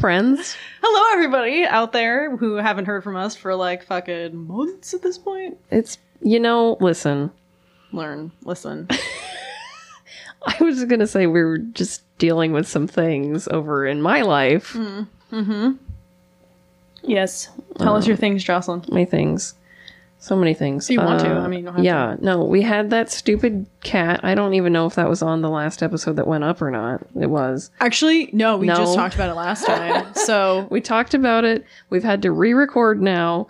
Friends. Hello, everybody out there who haven't heard from us for like fucking months at this point. It's, you know, listen, Learn, listen. I was going to say we were just dealing with some things over in my life, Mm hmm. yes. Tell us your things, Jocelyn. my things. So many things. If you want to, I mean, you don't have yeah, no, we had that stupid cat. I don't even know if that was on the last episode that went up or not. It was. Actually, no, we No. just talked about it last time. So We talked about it. We've had to re record now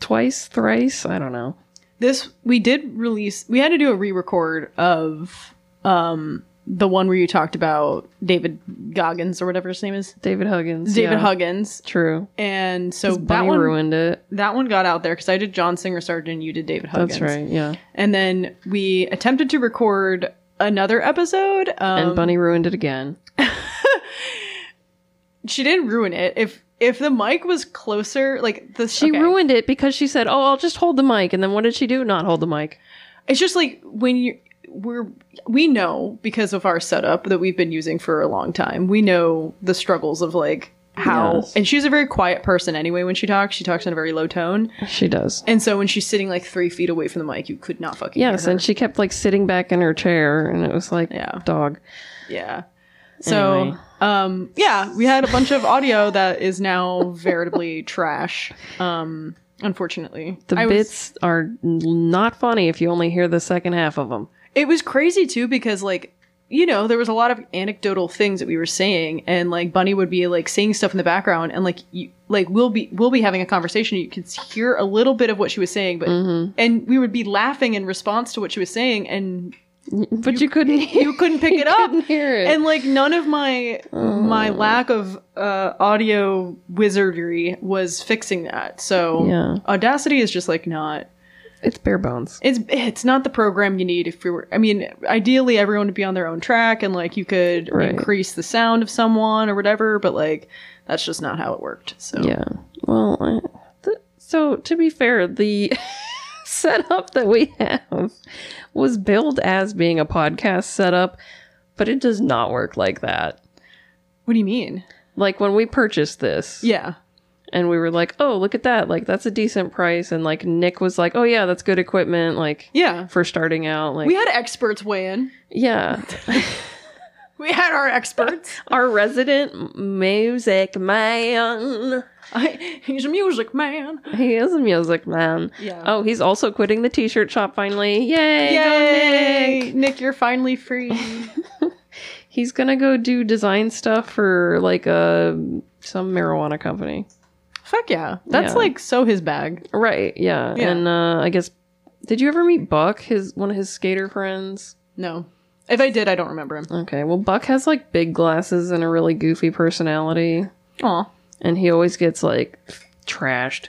twice, thrice. I don't know. this we did release. We had to do a re-record of um the one where you talked about David Goggins or whatever his name is, David Huggins. David yeah, Huggins, True. and so that Bunny one ruined it. that one got out there because I did John Singer Sargent, you did David Huggins. That's right. Yeah. And then we attempted to record another episode. Um, And Bunny ruined it again. she didn't ruin it. If if the mic was closer, like the She okay. ruined it because she said, "Oh, I'll just hold the mic." And then what did she do? Not hold the mic. It's just like when you we're we know because of our setup that we've been using for a long time. We know the struggles of like how Yes. and she's a very quiet person anyway when she talks. She talks in a very low tone. She does. And so when she's sitting like three feet away from the mic, you could not fucking Yes, hear her. and she kept like sitting back in her chair, and it was like, Yeah. dog. Yeah. So, Anyway. um, yeah, we had a bunch of audio that is now veritably trash. Um, unfortunately, The I was- bits are not funny if you only hear the second half of them. It was crazy too because like you know there was a lot of anecdotal things that we were saying and like bunny would be like saying stuff in the background and like you like we'll be we'll be having a conversation you could hear a little bit of what she was saying but Mm-hmm. and we would be laughing in response to what she was saying and But you, couldn't. Hear, you couldn't pick you it up couldn't hear it. and like none of my my lack of uh audio wizardry was fixing that so Yeah. audacity is just like not it's bare bones. it's it's not the program you need if you were. i mean ideally everyone would be on their own track and like you could Right. increase the sound of someone or whatever but like that's just not how it worked so Yeah. Well, I, th- so to be fair, the setup that we have was billed as being a podcast setup, but it does not work like that. what do you mean Like when we purchased this, yeah and we were like, "Oh, look at that! Like that's a decent price." And like Nick was like, "Oh yeah, that's good equipment." Like yeah for starting out, like we had experts weigh in yeah, we had our experts our resident music man. I, he's a music man He is a music man. Yeah. Oh, he's also quitting the t-shirt shop finally. Yay! Yay Nick! nick you're finally free He's gonna go do design stuff for like a some marijuana company. Fuck yeah that's Yeah. like so his bag Right? Yeah. Yeah. And uh, I guess did you ever meet Buck? His one of his skater friends. no if i did i don't remember him Okay. Well, Buck has like big glasses and a really goofy personality, Aw. and he always gets like trashed.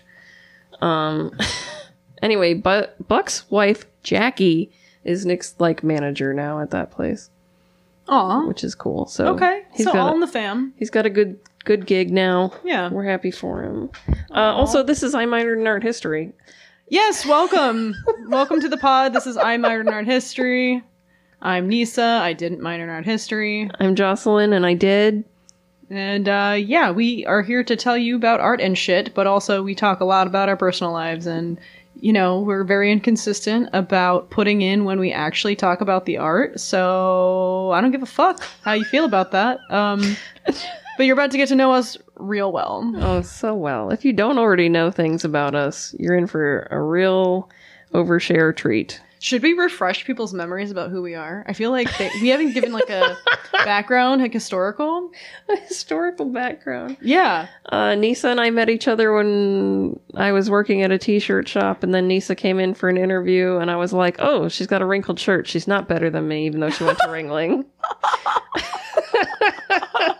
Um. anyway, but Buck's wife Jackie is Nick's like manager now at that place. Aw. which is cool. So okay he's so got all a, in the fam he's got a good good gig now. yeah We're happy for him. Uh, also, this is I minored in art history. Yes, welcome. welcome to the pod. This is I Minored in Art History. I'm Neysa. I didn't minor in art history. I'm Jocelyn, and I did. And uh, yeah, we are here to tell you about art and shit, but also we talk a lot about our personal lives. And, you know, we're very inconsistent about putting in when we actually talk about the art. So I don't give a fuck how you feel about that. Um, but you're about to get to know us real well. Oh, so well. If you don't already know things about us, you're in for a real overshare treat. Should we refresh people's memories about who we are? I feel like they, we haven't given like a background, like historical. A historical background. Yeah. Uh, Neysa and I met each other when I was working at a t-shirt shop, and then Neysa came in for an interview, and I was like, "Oh, she's got a wrinkled shirt. She's not better than me, even though she went to Ringling."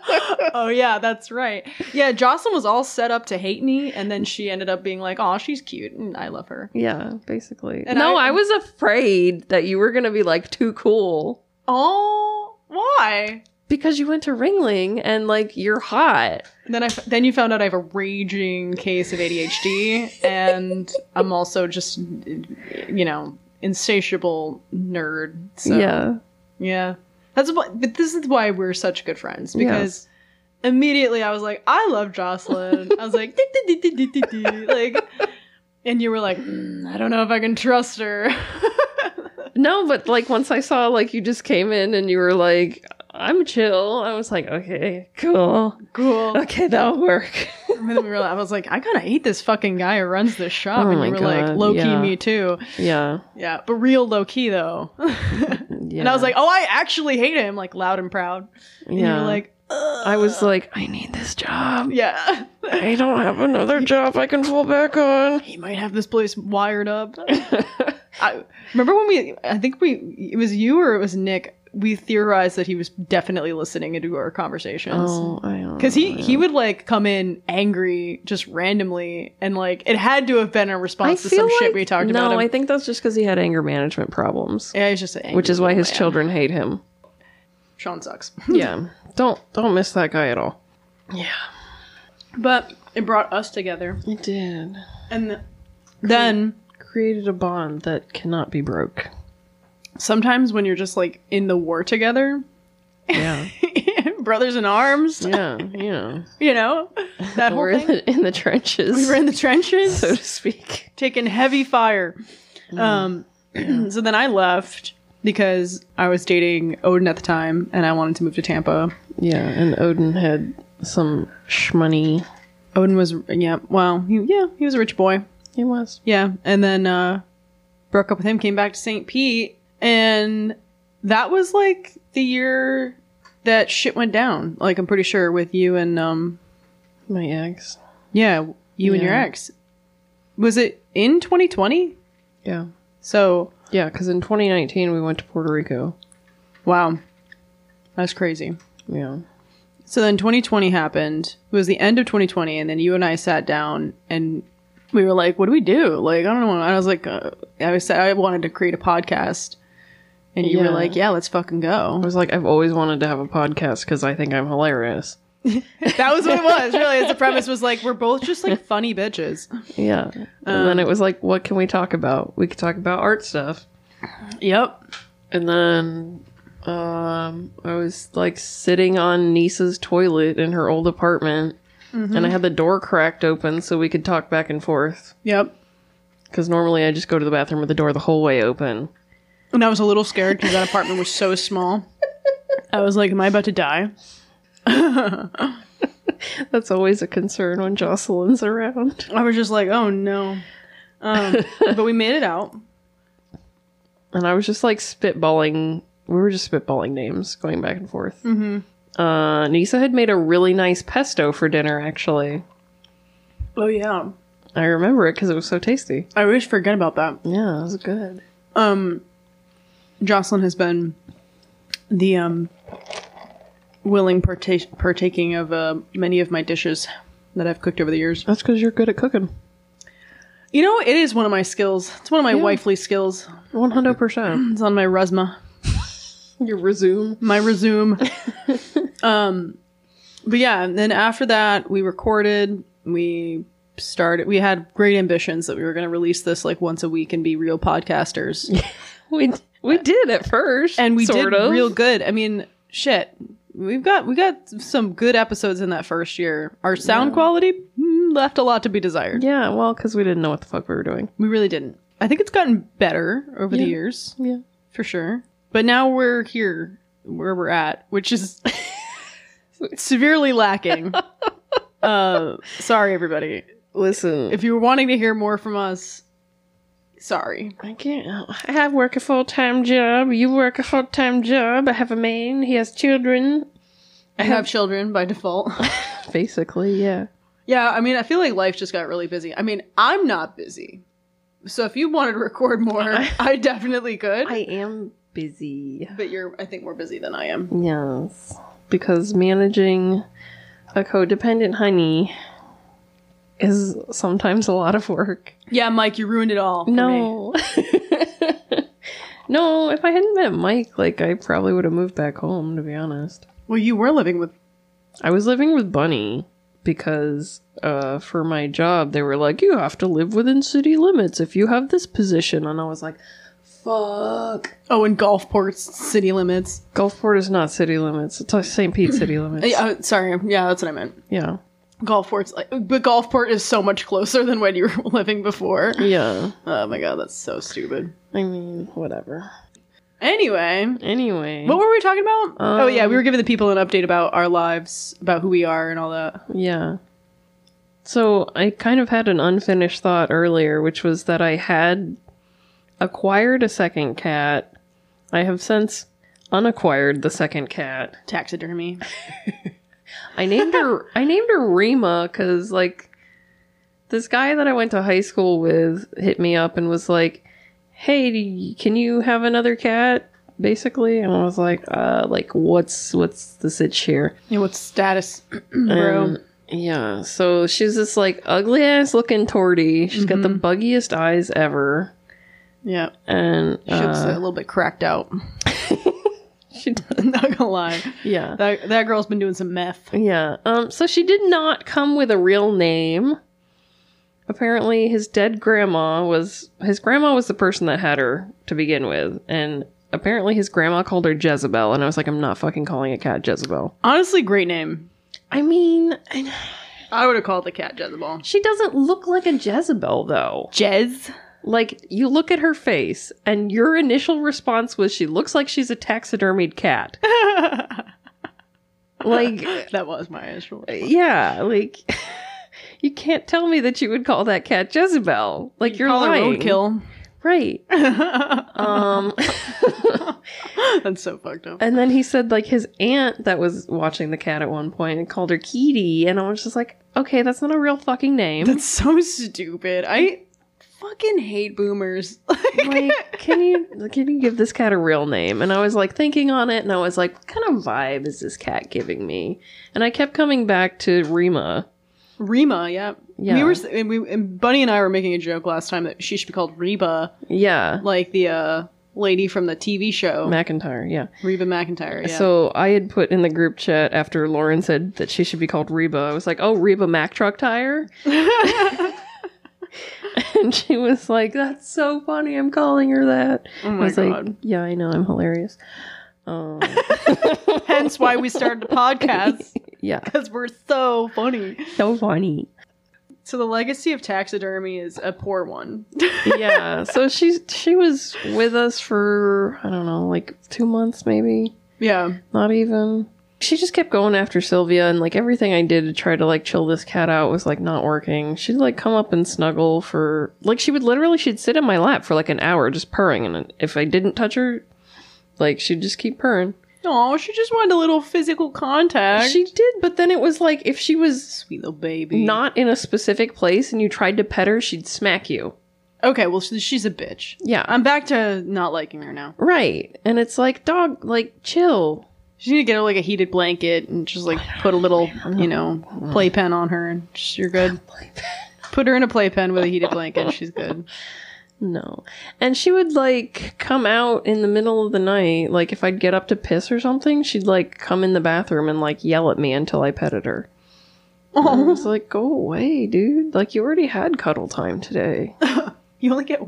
oh yeah, that's right. Yeah, Jocelyn was all set up to hate me, and then she ended up being like, "Oh, she's cute, and I love her." Yeah, basically. And no, I- I, was afraid that you were gonna be like too cool Oh, why? because you went to Ringling and like you're hot. And then I f- then you found out I have a raging case of ADHD, and I'm also just, you know, insatiable nerd. So yeah, Yeah. That's why but this is why we're such good friends because immediately I was like, I love Jocelyn. I was like, "Dee, dee, dee, dee, dee, dee," like, and you were like, "Mm, I don't know if I can trust her. No, but like once I saw like you just came in and you were like, I'm chill. I was like, okay, cool. cool. Okay, that'll work. And then we were, I was like, I kind of hate this fucking guy who runs this shop. Oh and you were like, low key, yeah. me too. yeah. Yeah, but real low key though. Yeah. And I was like, oh, I actually hate him, like loud and proud. And you yeah. were like, I was like, I need this job. yeah. I don't have another job I can fall back on. he might have this place wired up. I remember when we I think we it was you or it was Nick we theorized that he was definitely listening into our conversations. oh, I don't Cuz he he would like come in angry just randomly and like it had to have been a response to some like, shit we talked no, about him. I think that's just because he had anger management problems, yeah, he's just which is why his man. children hate him. Sean sucks. yeah, don't don't miss that guy at all. Yeah, but it brought us together. it did. And th- then Created a bond that cannot be broke. Sometimes when you're just like in the war together, Yeah, brothers in arms, yeah, yeah, you know, that whole we're in thing. the, in the trenches, we were in the trenches, so to speak. taking heavy fire. Um, so then I left because I was dating Odin at the time, and I wanted to move to Tampa. Yeah, and Odin had some shmoney. Odin was yeah, well, he, yeah, he was a rich boy. He was. Yeah, and then uh, broke up with him, came back to St. Pete, and that was like the year that shit went down. Like I'm pretty sure with you and um, My ex. yeah, you and your ex. Was it in 2020? Yeah. So Yeah, because in 2019 we went to Puerto Rico. wow, that's crazy. Yeah. So then 2020 happened. It was the end of 2020, and then you and I sat down and we were like, "What do we do?" Like, I don't know. I was like, uh, I said I wanted to create a podcast, and you were Yeah. like, "Yeah, let's fucking go. I go." was like, I've always wanted to have a podcast because I think I'm hilarious. that was what it was. Really, the premise was like, we're both just like funny bitches. Yeah. And then it was like, what can we talk about? We could talk about art stuff. Yep. And then um, I was like sitting on Neysa's toilet in her old apartment. And I had the door cracked open so we could talk back and forth. Yep. Because normally I just go to the bathroom with the door the whole way open. And I was a little scared because that apartment was so small. I was like, "Am I about to die?" That's always a concern when Jocelyn's around. I was just like, "Oh no." Um, but we made it out. And I was just like spitballing. We were just spitballing names, going back and forth. Mm-hmm. Uh, Neysa had made a really nice pesto for dinner, actually. Oh yeah. I remember it because it was so tasty. I always forget about that. Yeah, it was good. um Jocelyn has been the um willing parta- partaking of uh, many of my dishes that I've cooked over the years. That's because you're good at cooking. You know, it is one of my skills. It's one of my Yeah. wifely skills. 100%. It's on my resume, you resume. my resume. um, but yeah, and then after that, we recorded. We started. We had great ambitions that we were going to release this like once a week and be real podcasters. We we did at first, and we sort did of. real good. I mean, shit, we've got we got some good episodes in that first year. Our sound quality mm, left a lot to be desired. Yeah, well, because we didn't know what the fuck we were doing. We really didn't. I think it's gotten better over the years Yeah. for sure. But now we're here where we're at, which is severely lacking. uh, sorry, everybody. Listen, If you were wanting to hear more from us, sorry. I can't. I have work a full time job. You work a full time job. I have a man. He has children. I have children by default. Basically, yeah. Yeah, I mean, I feel like life just got really busy. I mean, I'm not busy. So if you wanted to record more, I definitely could. I am busy. but you're, I think, more busy than I am. Yes. Because managing a codependent honey is sometimes a lot of work. Yeah, Mike, you ruined it all. No. no, if I hadn't met Mike, like, I probably would have moved back home, to be honest. Well, you were living with. I was living with Bunny because uh, for my job, they were like, you have to live within city limits if you have this position. And I was like, Fuck. Oh, and Gulfport's city limits. Gulfport is not city limits. It's St. Pete city limits. Yeah, uh, sorry. Yeah, that's what I meant. Yeah. Gulfport's like, but Gulfport is so much closer than when you were living before. Yeah. Oh my god, that's so stupid. I mean, whatever. Anyway, Anyway. what were we talking about? oh yeah, we Um, were giving the people an update about our lives, about who we are, and all that. Yeah. So I kind of had an unfinished thought earlier, which was that I had acquired a second cat. I have since unacquired the second cat. Taxidermy. I named her I named her Rima cuz like this guy that I went to high school with hit me up and was like, "Hey, you- can you have another cat?" basically. And I was like, "Uh like what's what's the sitch here?" Yeah, what's status, bro? And, yeah, so she's this like ugly ass looking tortie. She's got the buggiest eyes ever. yeah, And she looks a uh, little bit cracked out. she does. Not gonna lie, Yeah. that that girl's been doing some meth. Yeah. Um so she did not come with a real name. Apparently his dead grandma was his grandma was the person that had her to begin with and apparently his grandma called her Jezebel and I was like I'm not fucking calling a cat Jezebel. Honestly, great name. I mean, I- I would have called the cat Jezebel. she doesn't look like a Jezebel though. Jez. Like you look at her face and your initial response was she looks like she's a taxidermied cat. like that was my initial. yeah, like you can't tell me that you would call that cat Jezebel. Like you're Call her lying. roadkill. Right. Um That's so fucked up. and then he said like his aunt that was watching the cat at one point and called her Kitty and I was just like, "Okay, that's not a real fucking name." That's so stupid. I fucking hate boomers. like, can you can you give this cat a real name? And I was like thinking on it, and I was like, what kind of vibe is this cat giving me? And I kept coming back to Rima. Rima, yeah. Yeah. We were and we and Bunny and I were making a joke last time that she should be called Reba, Yeah, like the uh lady from the TV show McEntire. Yeah. Reba McEntire. Yeah. So I had put in the group chat after Lauren said that she should be called Reba. I was like, "Oh, Reba Mack Truck Tire," and she was like, "That's so funny. I'm calling her that." oh I my was god. like, "Yeah, I know. I'm hilarious." Um, Hence why we started the podcast yeah, because we're so funny. so funny. So the legacy of taxidermy is a poor one. yeah so she's she was with us for i don't know like two months maybe yeah. not even she just kept going after sylvia and like everything i did to try to like chill this cat out was like not working she'd like come up and snuggle for like she would literally she'd sit in my lap for like an hour just purring and if i didn't touch her like she'd just keep purring Oh, she just wanted a little physical contact. she did but then it was like if she was sweet little baby. not in a specific place and you tried to pet her she'd smack you okay. Well, she's a bitch. yeah I'm back to not liking her now. right and it's like dog like chill Need to get her like a heated blanket and just like oh, put a little, you know, playpen on her and just, you're good. Put her in a playpen with a heated blanket. And she's good. No. And she would like come out in the middle of the night. Like if I'd get up to piss or something, she'd like come in the bathroom and like yell at me until I petted her. And I oh. was like, go away, dude. Like you already had cuddle time today. You only get.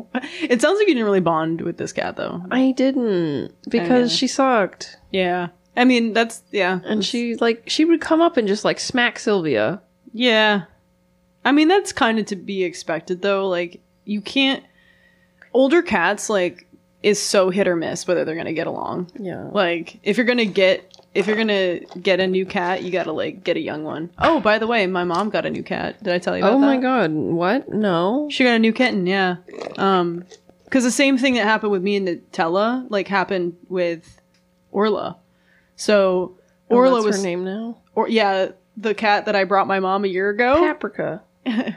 It sounds like you didn't really bond with this cat though. I didn't because she sucked. Yeah. I mean, that's yeah. And she like she would come up and just like smack Sylvia. Yeah. I mean, that's kind of to be expected though. Like you can't. Older cats like is so hit or miss whether they're gonna get along. Yeah. Like if you're gonna get if you're gonna get a new cat, you gotta like get a young one. Oh, by the way, my mom got a new cat. Did I tell you about Oh that? my god. What? No. She got a new kitten, yeah. Um, because the same thing that happened with me and Nutella, like, happened with Orla. So Oh, Orla was, her name now. or yeah, the cat that I brought my mom a year ago. Paprika.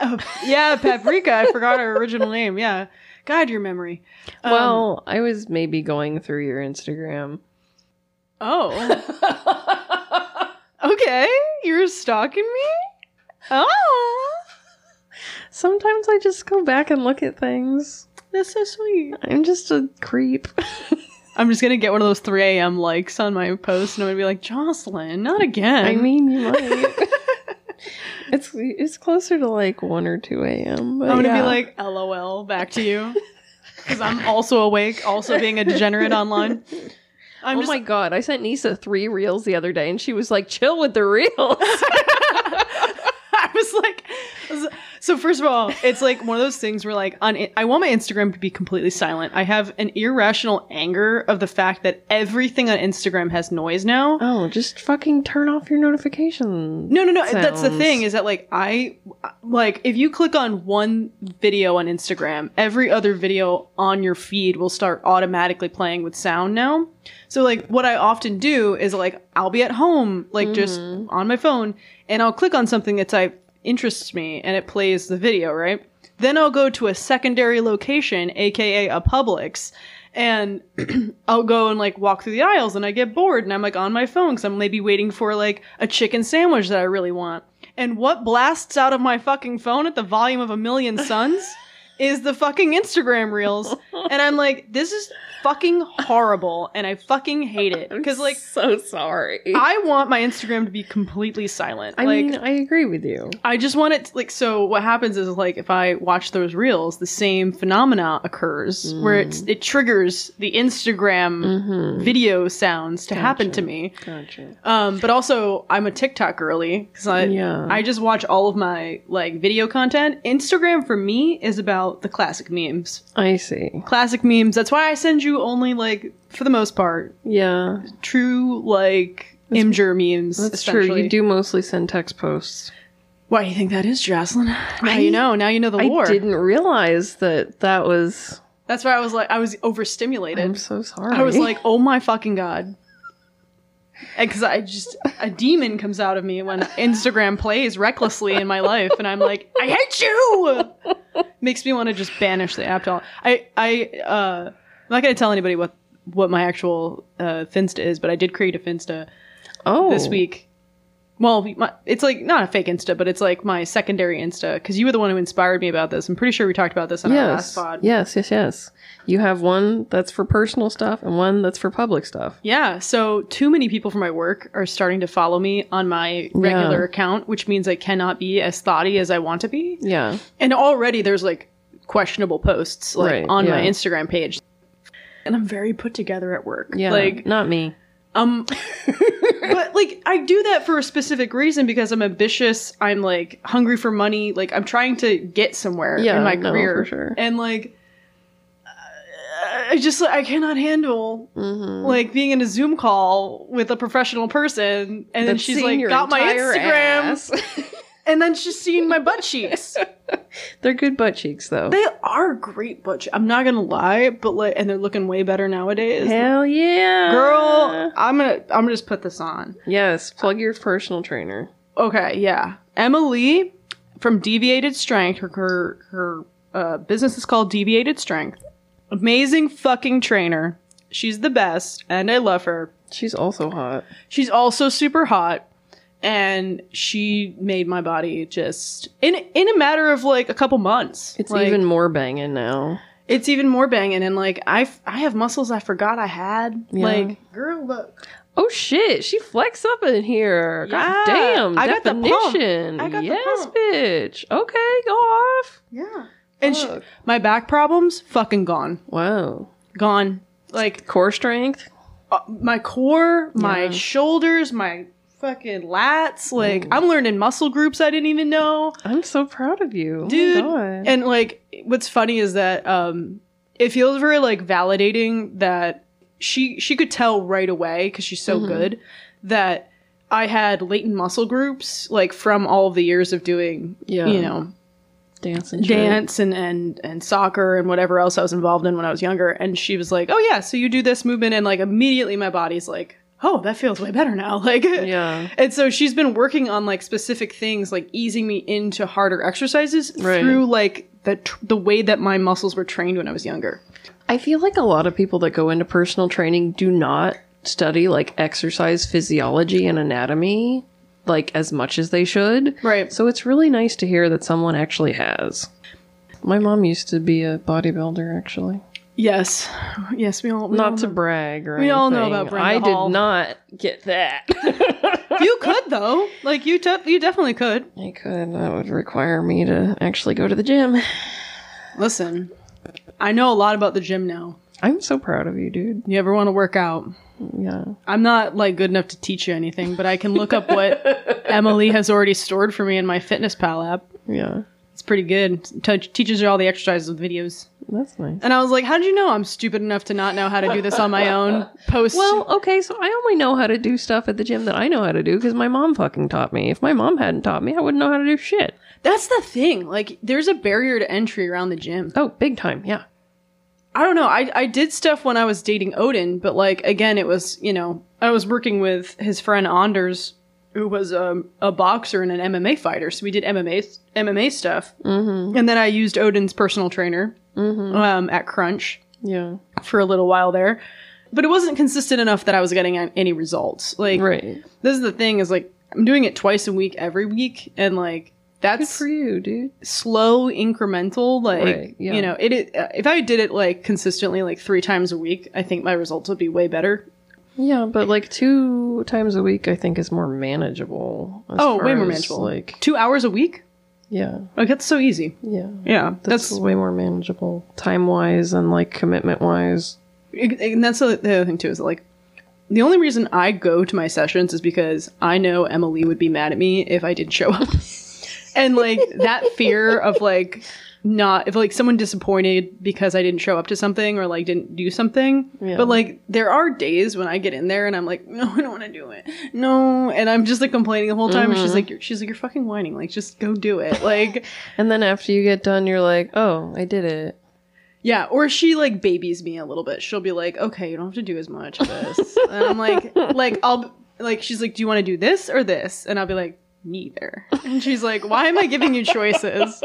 Oh, yeah, Paprika. I forgot her original name. Yeah, God, your memory. Um, Well, I was maybe going through your Instagram. oh, okay, you're stalking me. Oh, Sometimes I just go back and look at things. that's so sweet. I'm just a creep. I'm just gonna get one of those 3 a.m. likes on my post, and I'm gonna be like, Jocelyn, not again. I mean, you might. it's it's closer to like one or two a.m. But I'm gonna yeah. be like, LOL, back to you. because I'm also awake, also being a degenerate online. I'm oh just my god, I sent Neysa three reels the other day and she was like, chill with the reels. I was like, so first of all, it's like one of those things where like on I want my Instagram to be completely silent. I have an irrational anger of the fact that everything on Instagram has noise now. oh, just fucking turn off your notifications. No, no, no. That's the thing is that like I like if you click on one video on Instagram, every other video on your feed will start automatically playing with sound now. So like what I often do is like I'll be at home like just mm-hmm. on my phone and I'll click on something that's I interests me and it plays the video, right? Then I'll go to a secondary location, aka a Publix, and I'll go and like walk through the aisles and I get bored and I'm like on my phone because I'm maybe waiting for like a chicken sandwich that I really want. And what blasts out of my fucking phone at the volume of a million suns is the fucking Instagram reels. And I'm like, this is fucking horrible and I fucking hate it. Because like so sorry. I want my Instagram to be completely silent. I like mean, I agree with you. I just want it like so what happens is like if I watch those reels, the same phenomena occurs where it's it triggers the Instagram video sounds to happen to me. Gotcha. Um, but also I'm a TikTok girly because I Yeah. I just watch all of my like video content. Instagram for me is about the classic memes. I see. Classic memes. That's why I send you only like for the most part Yeah, true like Imgur memes. that's true. essentially. You do mostly send text posts. Why do you think that is, Jocelyn? Now I- you know. Now you know the war. I lore. didn't realize that that was. That's why I was like, I was overstimulated. I'm so sorry. I was like, oh my fucking god. Because I just, a demon comes out of me when Instagram plays recklessly in my life, and I'm like, I hate you! Makes me want to just banish the app. to all- I, I, uh, I'm not going to tell anybody what, what my actual uh, Finsta is, but I did create a Finsta oh, this week. Well, my, it's like not a fake Insta, but it's like my secondary Insta because you were the one who inspired me about this. I'm pretty sure we talked about this on our last Yes, pod. yes, yes, yes. You have one that's for personal stuff and one that's for public stuff. Yeah, so too many people from my work are starting to follow me on my regular Yeah. account, which means I cannot be as thoughty as I want to be. Yeah, And already there's like questionable posts like Right, on my. Instagram page. And I'm very put together at work. yeah. Like not me. Um but like I do that for a specific reason because I'm ambitious, I'm like hungry for money, like I'm trying to get somewhere Yeah, in my career. for sure. And like I just I cannot handle Mm-hmm. like being in a Zoom call with a professional person, and then she's like, "Got my Instagram," and then she's seeing my butt cheeks. They're good butt cheeks, though. they are great butt. che- I'm not gonna lie, but like, and they're looking way better nowadays. Hell yeah, Girl, I'm gonna I'm gonna just put this on. Yes, plug your personal trainer. Okay, yeah, Emily from Deviated Strength. Her her her uh, business is called Deviated Strength. Amazing fucking trainer. She's the best, and I love her. She's also hot. She's also super hot, and she made my body just in in a matter of like a couple months. It's Like, even more banging now. it's even more banging, and like I I have muscles I forgot I had. Yeah. Like girl, look, Oh shit, she flexed up in here. God Yeah, damn. I got the pump. I got the yes, pump. bitch. Okay, go off. yeah, and she, my back problems fucking gone, Wow. gone. Like Core strength? uh, my core, my Yeah. shoulders, my fucking lats. Like I'm learning muscle groups I didn't even know. I'm so proud of you. Oh dude God. and like what's funny is that um it feels very like validating that she she could tell right away because she's Mm-hmm. so good that i had latent muscle groups like from all of the years of doing Yeah. you know Dance and dance and and and soccer and whatever else i was involved in when i was younger and she was like oh yeah so you do this movement and like immediately my body's like oh that feels way better now like Yeah. and so she's been working on like specific things, like easing me into harder exercises Right. through like the tr- the way that my muscles were trained when I was younger. I feel like a lot of people that go into personal training do not study like exercise physiology and anatomy like as much as they should. Right. So it's really nice to hear that someone actually has. My mom used to be a bodybuilder actually. Yes, yes, we all we all Not to know. brag or We all know about Brenda I Hall. did not get that. you could though, like you te- you definitely could. I could. That would require me to actually go to the gym. Listen, I know a lot about the gym now. I'm so proud of you, dude. You ever want to work out? Yeah. I'm not like good enough to teach you anything, but I can look up what Emily has already stored for me in my Fitness Pal app. Yeah. Pretty good. T- teaches you all the exercises with videos. That's nice. And I was like, how did you know I'm stupid enough to not know how to do this on my own? Post. Well, okay, so I only know how to do stuff at the gym that I know how to do because my mom fucking taught me. If my mom hadn't taught me, I wouldn't know how to do shit. that's the thing. Like, there's a barrier to entry around the gym. Oh, big time. Yeah. I don't know. I, I did stuff when I was dating Odin, but like, again, it was, you know, I was working with his friend Anders, who was um, a boxer and an MMA fighter. So we did MMA, MMA stuff. Mm-hmm. And then I used Odin's personal trainer um, at Crunch. Yeah. for a little while there. But it wasn't consistent enough that I was getting any results. Like Right. this is the thing is like I'm doing it twice a week every week and like Good that's for you, dude. slow incremental like Right, yeah. you know it, it uh, if I did it like consistently like 3 times a week I think my results would be way better. Yeah, but like two times a week, I think is more manageable. Oh, way more as, manageable. Like, 2 hours a week? yeah, Like that's so easy. yeah, Yeah. that's, That's, way more manageable, time wise and like commitment wise. and that's the the other thing too is like the only reason I go to my sessions is because I know Emily would be mad at me if I didn't show up. and like that fear of like not if like someone disappointed because I didn't show up to something or like didn't do something. Yeah. But like there are days when I get in there and I'm like, no, I don't want to do it. No, and I'm just like complaining the whole time. And she's mm-hmm. like, you're, she's like, you're fucking whining. Like just go do it. Like And then after you get done, you're like, oh, I did it. Yeah, or she like babies me a little bit. She'll be like, "Okay, you don't have to do as much of this." and I'm like, like I'll like she's like, "Do you want to do this or this?" And I'll be like, "Neither." And she's like, "Why am I giving you choices?"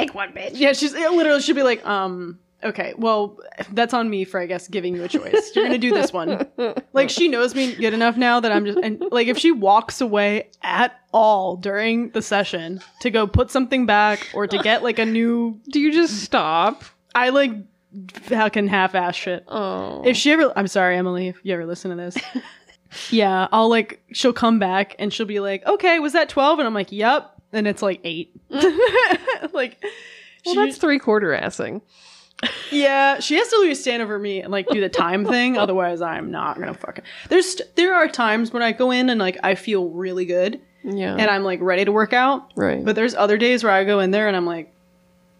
Pick one, bitch. Yeah, she's yeah, literally she'll be like, "Um, okay, well, that's on me for I guess giving you a choice. You're gonna do this one." Like she knows me good enough now that I'm just and like if she walks away at all during the session to go put something back or to get like a new Do you just stop? I like fucking half-ass shit. Oh, If she ever, I'm sorry, Emily, if you ever listen to this. yeah, I'll like, she'll come back and she'll be like, okay, was that 12? And I'm like, yep. And it's like eight. like, well, that's three quarter assing. yeah, she has to literally stand over me and like do the time thing. Otherwise, I'm not gonna fucking. There's, st- there are times when I go in and like I feel really good Yeah, and I'm like ready to work out. right. But there's other days where I go in there and I'm like,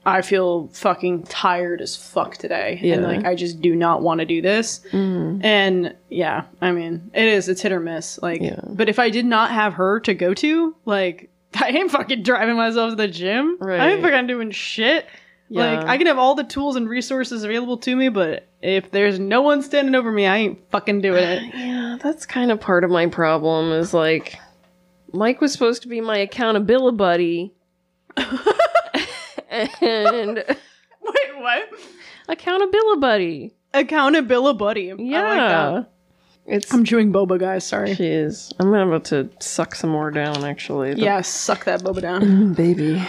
I feel fucking tired as fuck today. Yeah. And like, I just do not want to do this. Mm. And yeah, I mean, it is, it's hit or miss. Like, Yeah. but if I did not have her to go to, like, I ain't fucking driving myself to the gym. I ain't fucking doing shit. Like, I can have all the tools and resources available to me, but if there's no one standing over me, I ain't fucking doing it. Yeah, that's kind of part of my problem. Is like, Mike was supposed to be my accountability buddy, and Wait, what? accountability buddy. Accountability buddy. Yeah, I like that. It's I'm chewing boba, guys. Sorry. she is. I'm about to suck some more down. Actually, The- Yeah, suck that boba down. Mm, baby.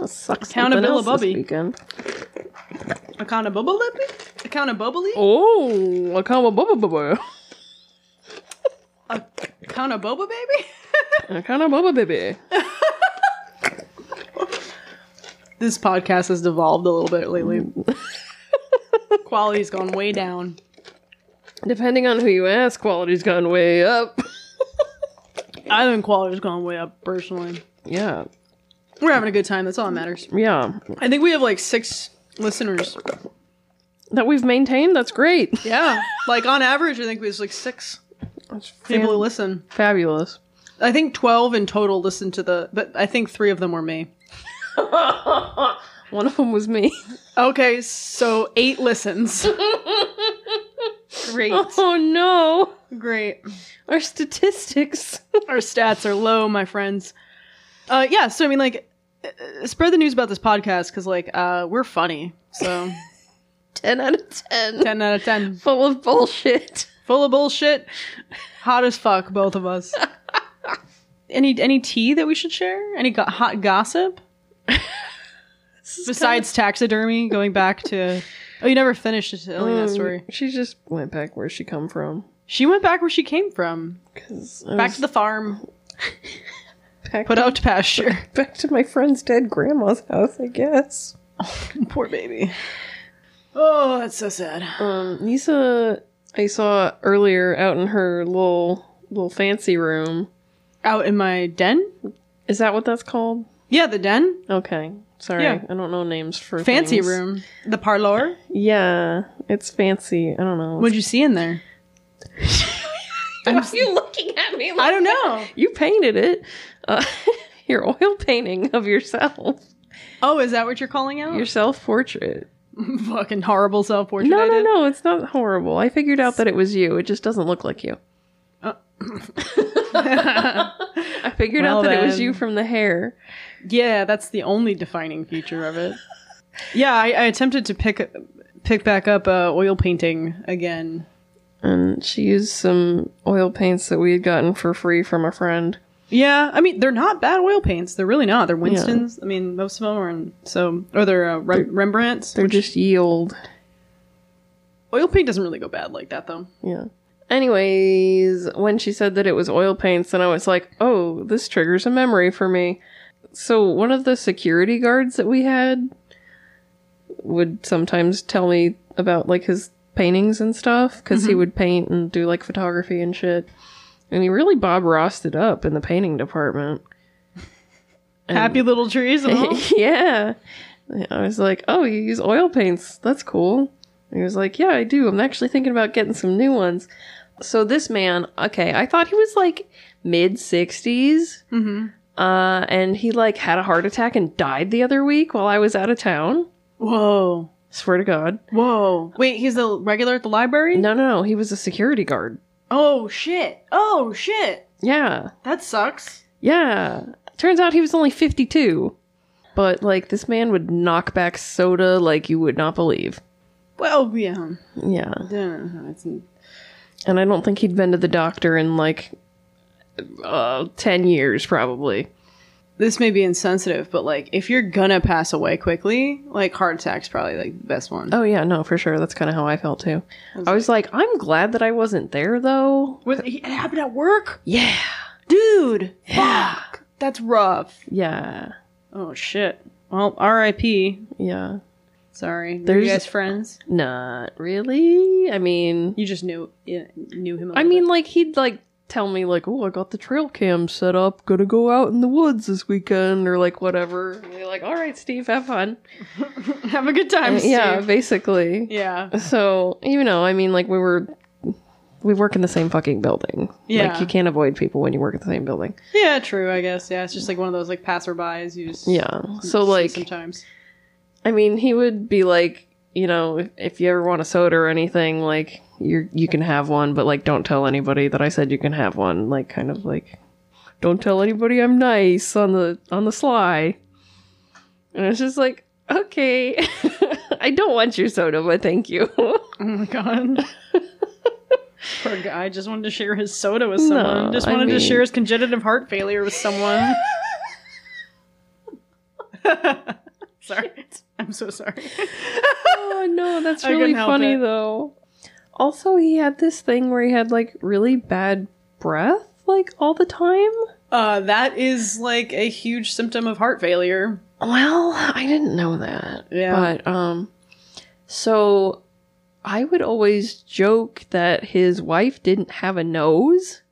I'll suck something Accountability this weekend. Accountability? Accountability? Oh, accountability, Accountaboba, baby? accountability, baby. this podcast has devolved a little bit lately. Quality's gone way down. Depending on who you ask, quality's gone way up. I think quality's gone way up, personally. Yeah, We're having a good time. That's all that matters. yeah. I think we have like six listeners. That we've maintained. That's great. Yeah. like on average, I think we have like six That's people who listen. fabulous. I think 12 in total listened to the, but I think three of them were me. One of them was me. Okay, so eight listens. Great. Oh no, Great. our statistics. Our stats are low, my friends. Uh, yeah, so I mean, like, uh, spread the news about this podcast because, like, uh, we're funny. So, ten out of ten. 10 out of 10. Full of bullshit. Full of bullshit. Hot as fuck, both of us. any any tea that we should share? Any go- hot gossip? Besides taxidermy, going back to. Oh, you never finished telling that Um, story. She just went back where she come from. She went back where she came from. Cause Back to the farm. back Put out to pasture. back to my friend's dead grandma's house, I guess. Poor baby. Oh, that's so sad. Um, Neysa, I saw earlier out in her little little fancy room. Out in my den? Is that what that's called? Yeah, the den. Okay, sorry, Yeah. I don't know names for Fancy things. room. The parlor. Yeah, it's fancy. I don't know. What'd you see in there? Why are you looking at me? Like I don't know. You painted it. Uh, your oil painting of yourself. Oh, is that what you're calling out? Your self portrait. fucking horrible self portrait. No, no, no. It's not horrible. I figured out that it was you. It just doesn't look like you. Uh. I figured Well out that it was you from the hair. Yeah, that's the only defining feature of it. yeah, I, I attempted to pick pick back up uh, oil painting again. And she used some oil paints that we had gotten for free from a friend. Yeah, I mean they're not bad oil paints. They're really not. They're Winton's. I mean most of them are in, so or they're uh, Rem- Rembrandts. They're just yield. Oil paint doesn't really go bad like that though. Yeah. Anyways, when she said that it was oil paints, then I was like, oh, this triggers a memory for me. So, one of the security guards that we had would sometimes tell me about like his paintings and stuff because he would paint and do like photography and shit. And he really Bob Rossed it up in the painting department. And- Happy little trees. yeah. I was like, oh, you use oil paints. That's cool. And he was like, yeah, I do. I'm actually thinking about getting some new ones. So this man, okay, I thought he was like mid 60s. mm-hmm. Uh, and he like had a heart attack and died the other week while I was out of town. Whoa. Swear to God. Whoa. Wait, he's a regular at the library? No, no, no. He was a security guard. Oh shit. Oh shit. Yeah. That sucks. Yeah. Turns out he was only 52. But like this man would knock back soda like you would not believe. Well, yeah. Yeah. Yeah, And I don't think he'd been to the doctor in like uh, 10 years, probably. This may be insensitive, but like if you're gonna pass away quickly, like heart attack's probably like the best one. Oh, yeah, no, for sure. That's kind of how I felt too. I was like, I'm glad that I wasn't there though. Was it, happened at work? Yeah. Dude. Fuck. That's rough. Yeah. Oh shit. Well, R.I.P. Yeah. Sorry. Were There's- you guys friends? Not really. I mean, You just knew yeah, knew him. a I mean, like, he'd like tell me, like, oh, I got the trail cam set up. Gonna go out in the woods this weekend, or like, whatever. And you're like, all right, Steve, have fun. have a good time. Uh, Steve. yeah, basically. Yeah. So, you know, I mean, like, we were. We work in the same fucking building. Yeah. Like, you can't avoid people when you work in the same building. Yeah. True. I guess. Yeah. It's just like one of those like passerbys you just Yeah. So, see like, sometimes. I mean, he would be like, you know, if, if you ever want a soda or anything, like you you can have one, but like don't tell anybody that I said you can have one. Like kind of like don't tell anybody I'm nice on the on the sly. And it's just like, okay. I don't want your soda, but thank you. Oh my god. Poor guy just wanted to share his soda with someone. No, just I wanted to share his congenitive heart failure with someone. sorry. I'm so sorry. oh no, that's really funny it. though. Also, he had this thing where he had like really bad breath like all the time. Uh, that is like a huge symptom of heart failure. Well, I didn't know that. Yeah. But um so I would always joke that his wife didn't have a nose.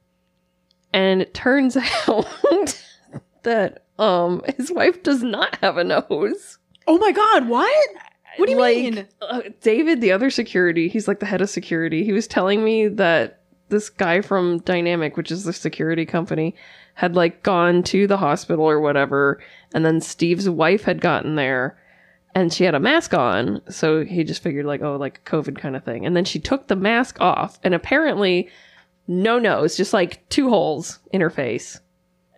And it turns out that um his wife does not have a nose. Oh my god, what? What do you like, mean? Uh, David, the other security, he's like the head of security. He was telling me that this guy from Dynamic, which is the security company, had like gone to the hospital or whatever, and then Steve's wife had gotten there and she had a mask on, so he just figured like, oh, like COVID kind of thing. And then she took the mask off, and apparently, no nose, just like two holes in her face.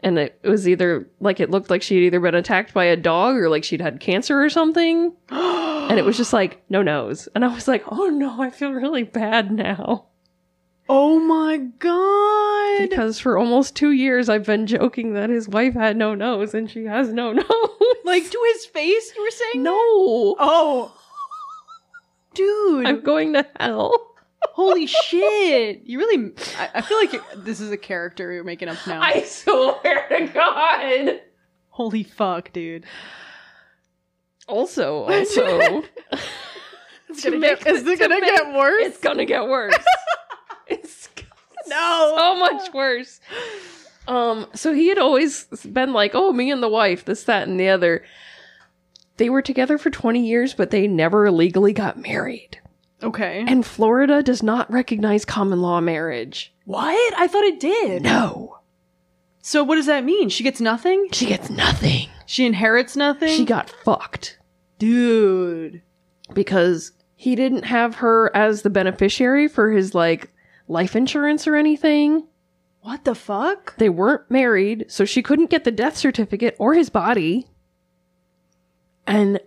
And it was either like it looked like she'd either been attacked by a dog or like she'd had cancer or something and it was just like no nose and i was like oh no i feel really bad now Oh my god. because for almost two years i've been joking that his wife had no nose and she has no nose like to his face, you were saying? no Oh. Dude. i'm going to hell Holy shit! You really. I, I feel like you're- this is a character you're making up now. I swear to God. Holy fuck, dude. Also, also, It's gonna make- get, is it to gonna make- get worse? it's gonna get worse. it's no. so much worse. Um, so he had always been like, "Oh, me and the wife, this, that, and the other." They were together for twenty years, but they never legally got married. Okay. And Florida does not recognize common law marriage. what? I thought it did. No, So what does that mean? She gets nothing? she gets nothing. She inherits nothing? She got fucked Dude. because he didn't have her as the beneficiary for his like life insurance or anything. What the fuck? They weren't married, so she couldn't get the death certificate or his body. And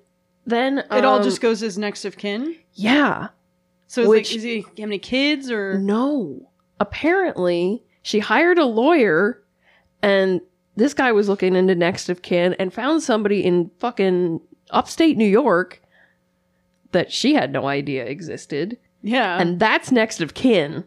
then It all um, just goes as next of kin? yeah. So is, Which- like, is he have any kids or No. Apparently, she hired a lawyer and this guy was looking into next of kin and found somebody in fucking upstate New York that she had no idea existed. Yeah. And that's next of kin.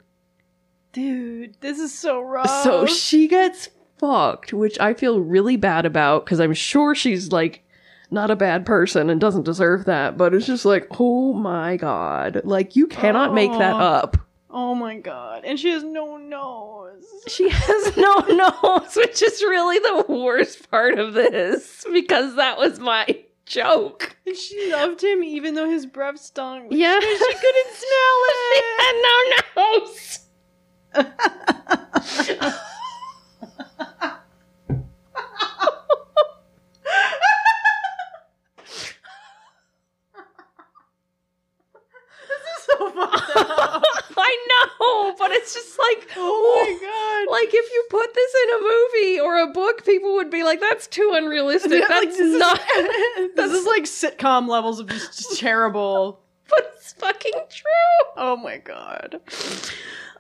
dude, this is so rough. So she gets fucked, which I feel really bad about because I'm sure she's like not a bad person and doesn't deserve that. But it's just like, oh my god, like you cannot make that Oh. up. Oh my god. And she has no nose. She has no nose, which is really the worst part of this because that was my joke. And she loved him even though his breath stunk. Yeah, She couldn't smell She it. had no nose. so fucked up. I know, but it's just like, Oh my god. Like if you put this in a movie or a book, people would be like, "That's too unrealistic. Yeah, like, That's this is- not." this is like sitcom levels of just, terrible. but it's fucking true. Oh my god.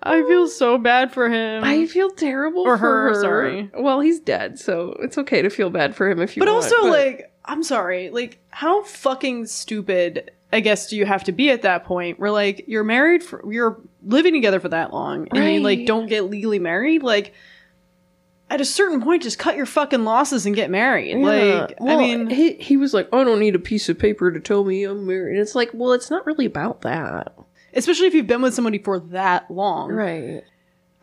I feel so bad for him. I feel terrible Or for her, her. sorry. Well, he's dead, so it's okay to feel bad for him if you. but want, also, like, I'm sorry. Like, how fucking stupid, I guess, do you have to be at that point where, like, you're married for, you're living together for that long and you, like, don't get legally married? Like, at a certain point, just cut your fucking losses and get married. Yeah. Like, I mean, he he was like, "I don't need a piece of paper to tell me I'm married." It's like, well, it's not really about that, especially if you've been with somebody for that long. right?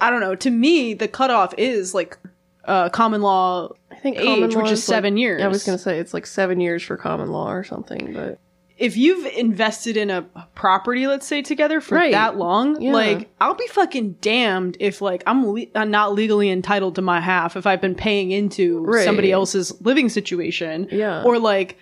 I don't know. To me, the cutoff is, like, uh, common law I think age, common which law is like- seven years. I was gonna say it's like seven years for common law or something, but if you've invested in a property, let's say together for Right. that long, Yeah. like I'll be fucking damned if like I'm, le- I'm not legally entitled to my half if I've been paying into Right. somebody else's living situation. Yeah. Or like,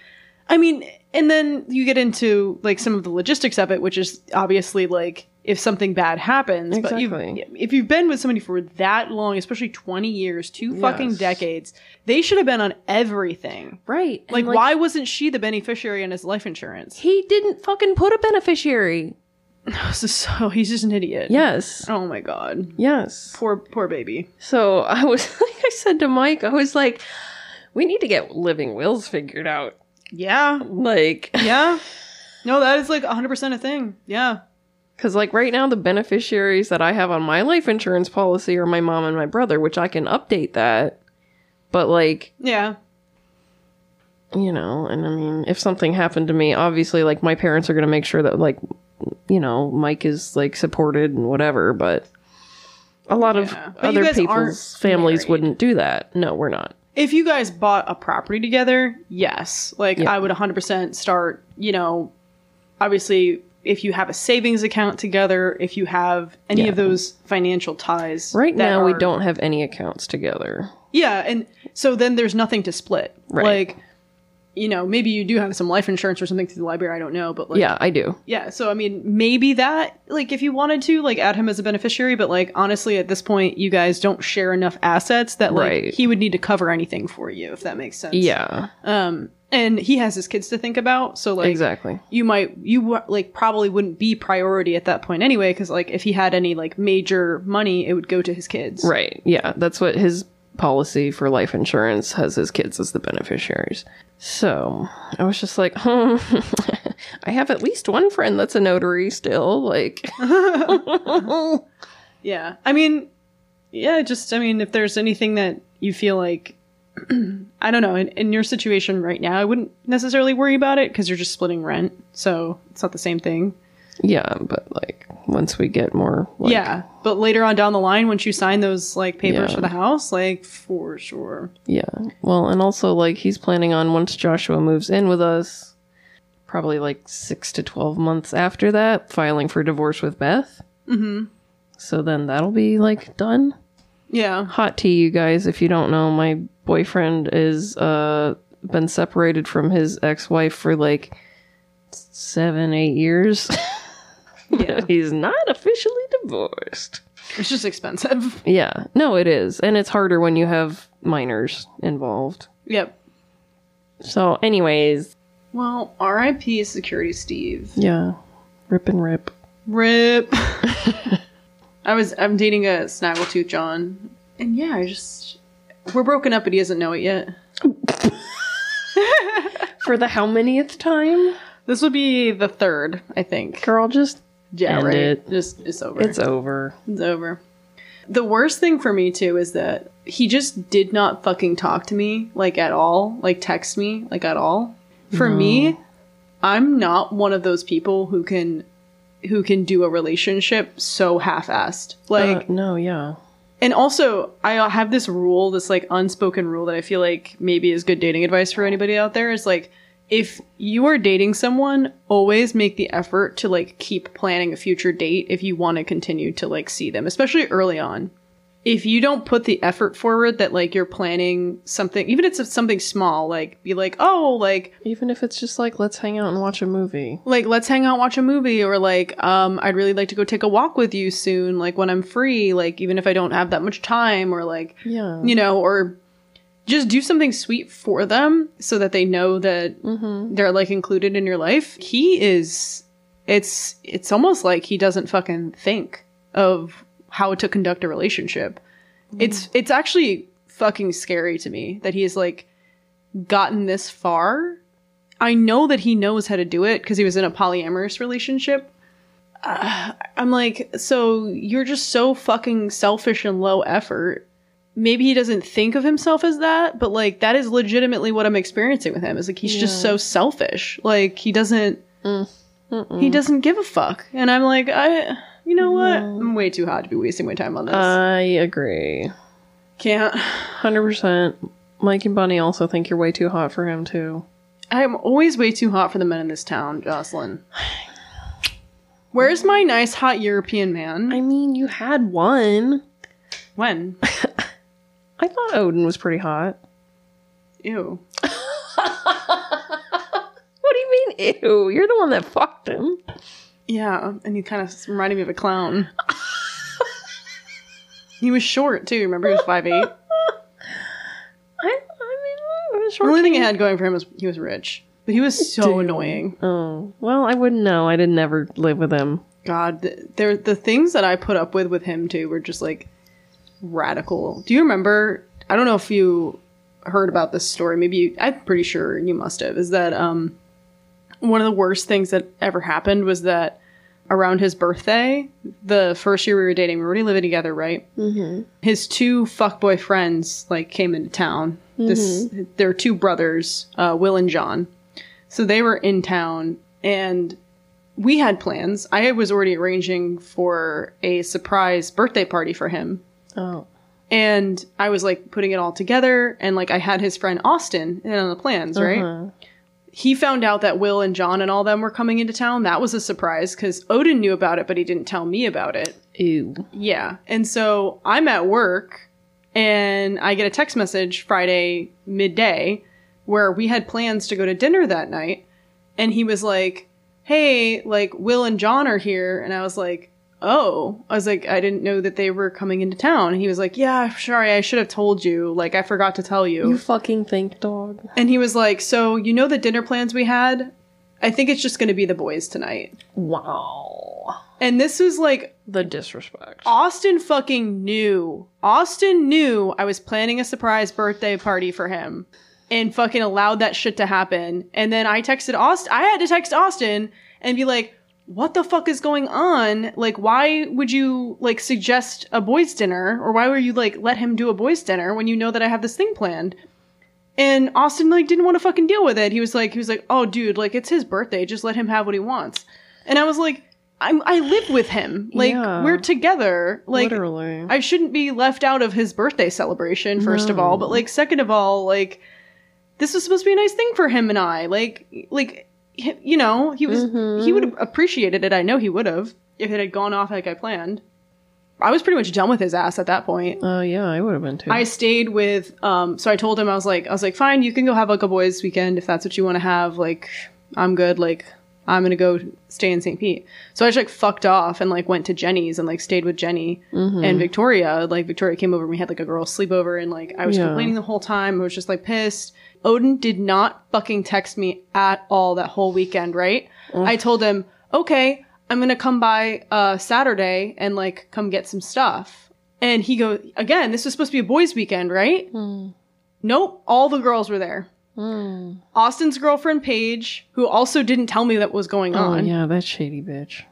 I mean, and then you get into like some of the logistics of it, which is obviously like if something bad happens. But Exactly. you, if you've been with somebody for that long, especially 20 years, two fucking decades, they should have been on everything. right. And, Like, why wasn't she the beneficiary on his life insurance? he didn't fucking put a beneficiary? Is so he's just an idiot. Yes. Oh my god. Yes. Poor poor baby. So I was like, I said to Mike, I was like, we need to get living wills figured out. Yeah. Like, Yeah. No, that is like 100% a thing. Yeah. Because like right now, the beneficiaries that I have on my life insurance policy are my mom and my brother, which I can update that. But like, Yeah. you know, and I mean, if something happened to me, obviously, like my parents are going to make sure that like, you know, Mike is like supported and whatever. But a lot of But other people's families married. wouldn't do that. No, we're not. If you guys bought a property together, yes. Like Yeah. I would 100% start, you know, obviously if you have a savings account together, if you have any Yeah. of those financial ties. Right now, we don't have any accounts together. Yeah, and so then there's nothing to split. Right. Like you know, maybe you do have some life insurance or something through the library, I don't know, but like yeah, I do. Yeah, so I mean, maybe that, like, if you wanted to, like, add him as a beneficiary, but, like, honestly, at this point, you guys don't share enough assets that, like, Right. he would need to cover anything for you, if that makes sense. Yeah, Um, and he has his kids to think about, so, like, exactly. you might, you, like, probably wouldn't be priority at that point anyway, because, like, if he had any, like, major money, it would go to his kids. Right. Yeah, that's what his policy for life insurance has his kids as the beneficiaries. So I was just like, hmm. I have at least one friend that's a notary still. Like, Yeah. I mean, yeah, just, I mean, if there's anything that you feel like, I don't know, in, in your situation right now, I wouldn't necessarily worry about it because you're just splitting rent. So it's not the same thing. yeah, but like once we get more, like, yeah. But later on down the line, once you sign those like papers Yeah. for the house, like for sure. Yeah. Well, and also like he's planning on once Joshua moves in with us, probably like six to twelve months after that, filing for divorce with Beth. Mm-hmm. So then that'll be like done. Yeah. Hot tea, you guys. If you don't know, my boyfriend is uh been separated from his ex-wife for like seven, eight years. Yeah. he's not officially divorced. It's just expensive. Yeah. No, it is, and it's harder when you have minors involved. Yep. So, anyways, Well, R.I.P. Security Steve. Yeah. Rip and rip. Rip. I was I'm dating a snaggletooth John, and yeah, I just we're broken up, but he doesn't know it yet. For the how manyth time? This would be the third, I think. Girl, just Yeah, End right. it. Just it's over. it's over. It's over. The worst thing for me too is that he just did not fucking talk to me like at all, like text me like at all. For me, I'm not one of those people who can who can do a relationship so half-assed. Like Uh, no, yeah. and also I have this rule, this like unspoken rule that I feel like maybe is good dating advice for anybody out there is like if you are dating someone, always make the effort to like keep planning a future date if you want to continue to like see them, especially early on. If you don't put the effort forward that like you're planning something, even if it's something small, like be like, oh, like Even if it's just like, let's hang out and watch a movie. like let's hang out watch a movie or like um i'd really like to go take a walk with you soon like when i'm free like even if i don't have that much time or like Yeah. you know or just do something sweet for them so that they know that Mm-hmm. they're like included in your life. He is it's it's almost like he doesn't fucking think of how to conduct a relationship. It's it's actually fucking scary to me that he's like gotten this far. I know that he knows how to do it because he was in a polyamorous relationship. Uh, i'm like so you're just so fucking selfish and low effort maybe he doesn't think of himself as that, but like that is legitimately what I'm experiencing with him. Is like he's just so selfish. Like he doesn't Mm-mm. he doesn't give a fuck. And I'm like, I you know what? No. I'm way too hot to be wasting my time on this. I agree. Can't. 100%. Mike and Bunny also think you're way too hot for him, too. I'm always way too hot for the men in this town, Jocelyn. Where's my nice hot European man? I mean, you had one. when? I thought Odin was pretty hot. Ew. What do you mean, ew? You're the one that fucked him. Yeah, and he kind of reminded me of a clown. he was short too. Remember, he was five eight. I, I mean, The only thing he had going for him was he was rich, but he was so Damn. annoying. Oh, well, I wouldn't know. I didn't ever live with him. God, th- there the things that I put up with with him too were just like radical. Do you remember? I don't know if you heard about this story. Maybe you, I'm pretty sure you must have. Is that um one of the worst things that ever happened was that around his birthday, the first year we were dating, we were already living together, right? Mm-hmm. his two fuckboy friends like came into town. This they're two brothers, uh, Will and John. So they were in town and we had plans. I was already arranging for a surprise birthday party for him. Oh. And I was like putting it all together and like I had his friend Austin in on the plans, right? Uh-huh. He found out that Will and John and all them were coming into town. That was a surprise because Odin knew about it, but he didn't tell me about it. Ew. Yeah. And so I'm at work and I get a text message Friday midday where we had plans to go to dinner that night. And he was like, Hey, like Will and John are here. And I was like, Oh, I was like, I didn't know that they were coming into town. And he was like, Yeah, sorry, I should have told you. Like, I forgot to tell you. You fucking think, dog. and he was like, So, you know the dinner plans we had? I think it's just going to be the boys tonight. Wow. And this was like The disrespect. Austin fucking knew. Austin knew I was planning a surprise birthday party for him. and fucking allowed that shit to happen. And then I texted Austin. I had to text Austin and be like, what the fuck is going on? Like, why would you like suggest a boys' dinner, or why were you like let him do a boys' dinner when you know that I have this thing planned? And Austin like didn't want to fucking deal with it. He was like, he was like, oh dude, like it's his birthday, just let him have what he wants. And I was like, I'm I live with him, like Yeah. we're together, like Literally. I shouldn't be left out of his birthday celebration, first of all, but like second of all, like this was supposed to be a nice thing for him and I. Like like you know, he was he would have appreciated it. I know he would have if it had gone off like I planned. I was pretty much done with his ass at that point. Oh yeah, I would have been too. I stayed with um so I told him I was like I was like fine, you can go have like a boys weekend if that's what you want to have. Like I'm good. Like I'm going to go stay in St. Pete. So I just like fucked off and like went to Jenny's and like stayed with Jenny and Victoria. Like Victoria came over and we had like a girl sleepover and like I was Yeah. complaining the whole time. I was just like pissed. Odin did not fucking text me at all that whole weekend, right? I told him, "Okay, I'm going to come by uh Saturday and like come get some stuff." And he goes, "Again, this was supposed to be a boys weekend, right?" Nope, all the girls were there. Hmm. Austin's girlfriend Paige, who also didn't tell me that was going oh on. yeah, that shady bitch.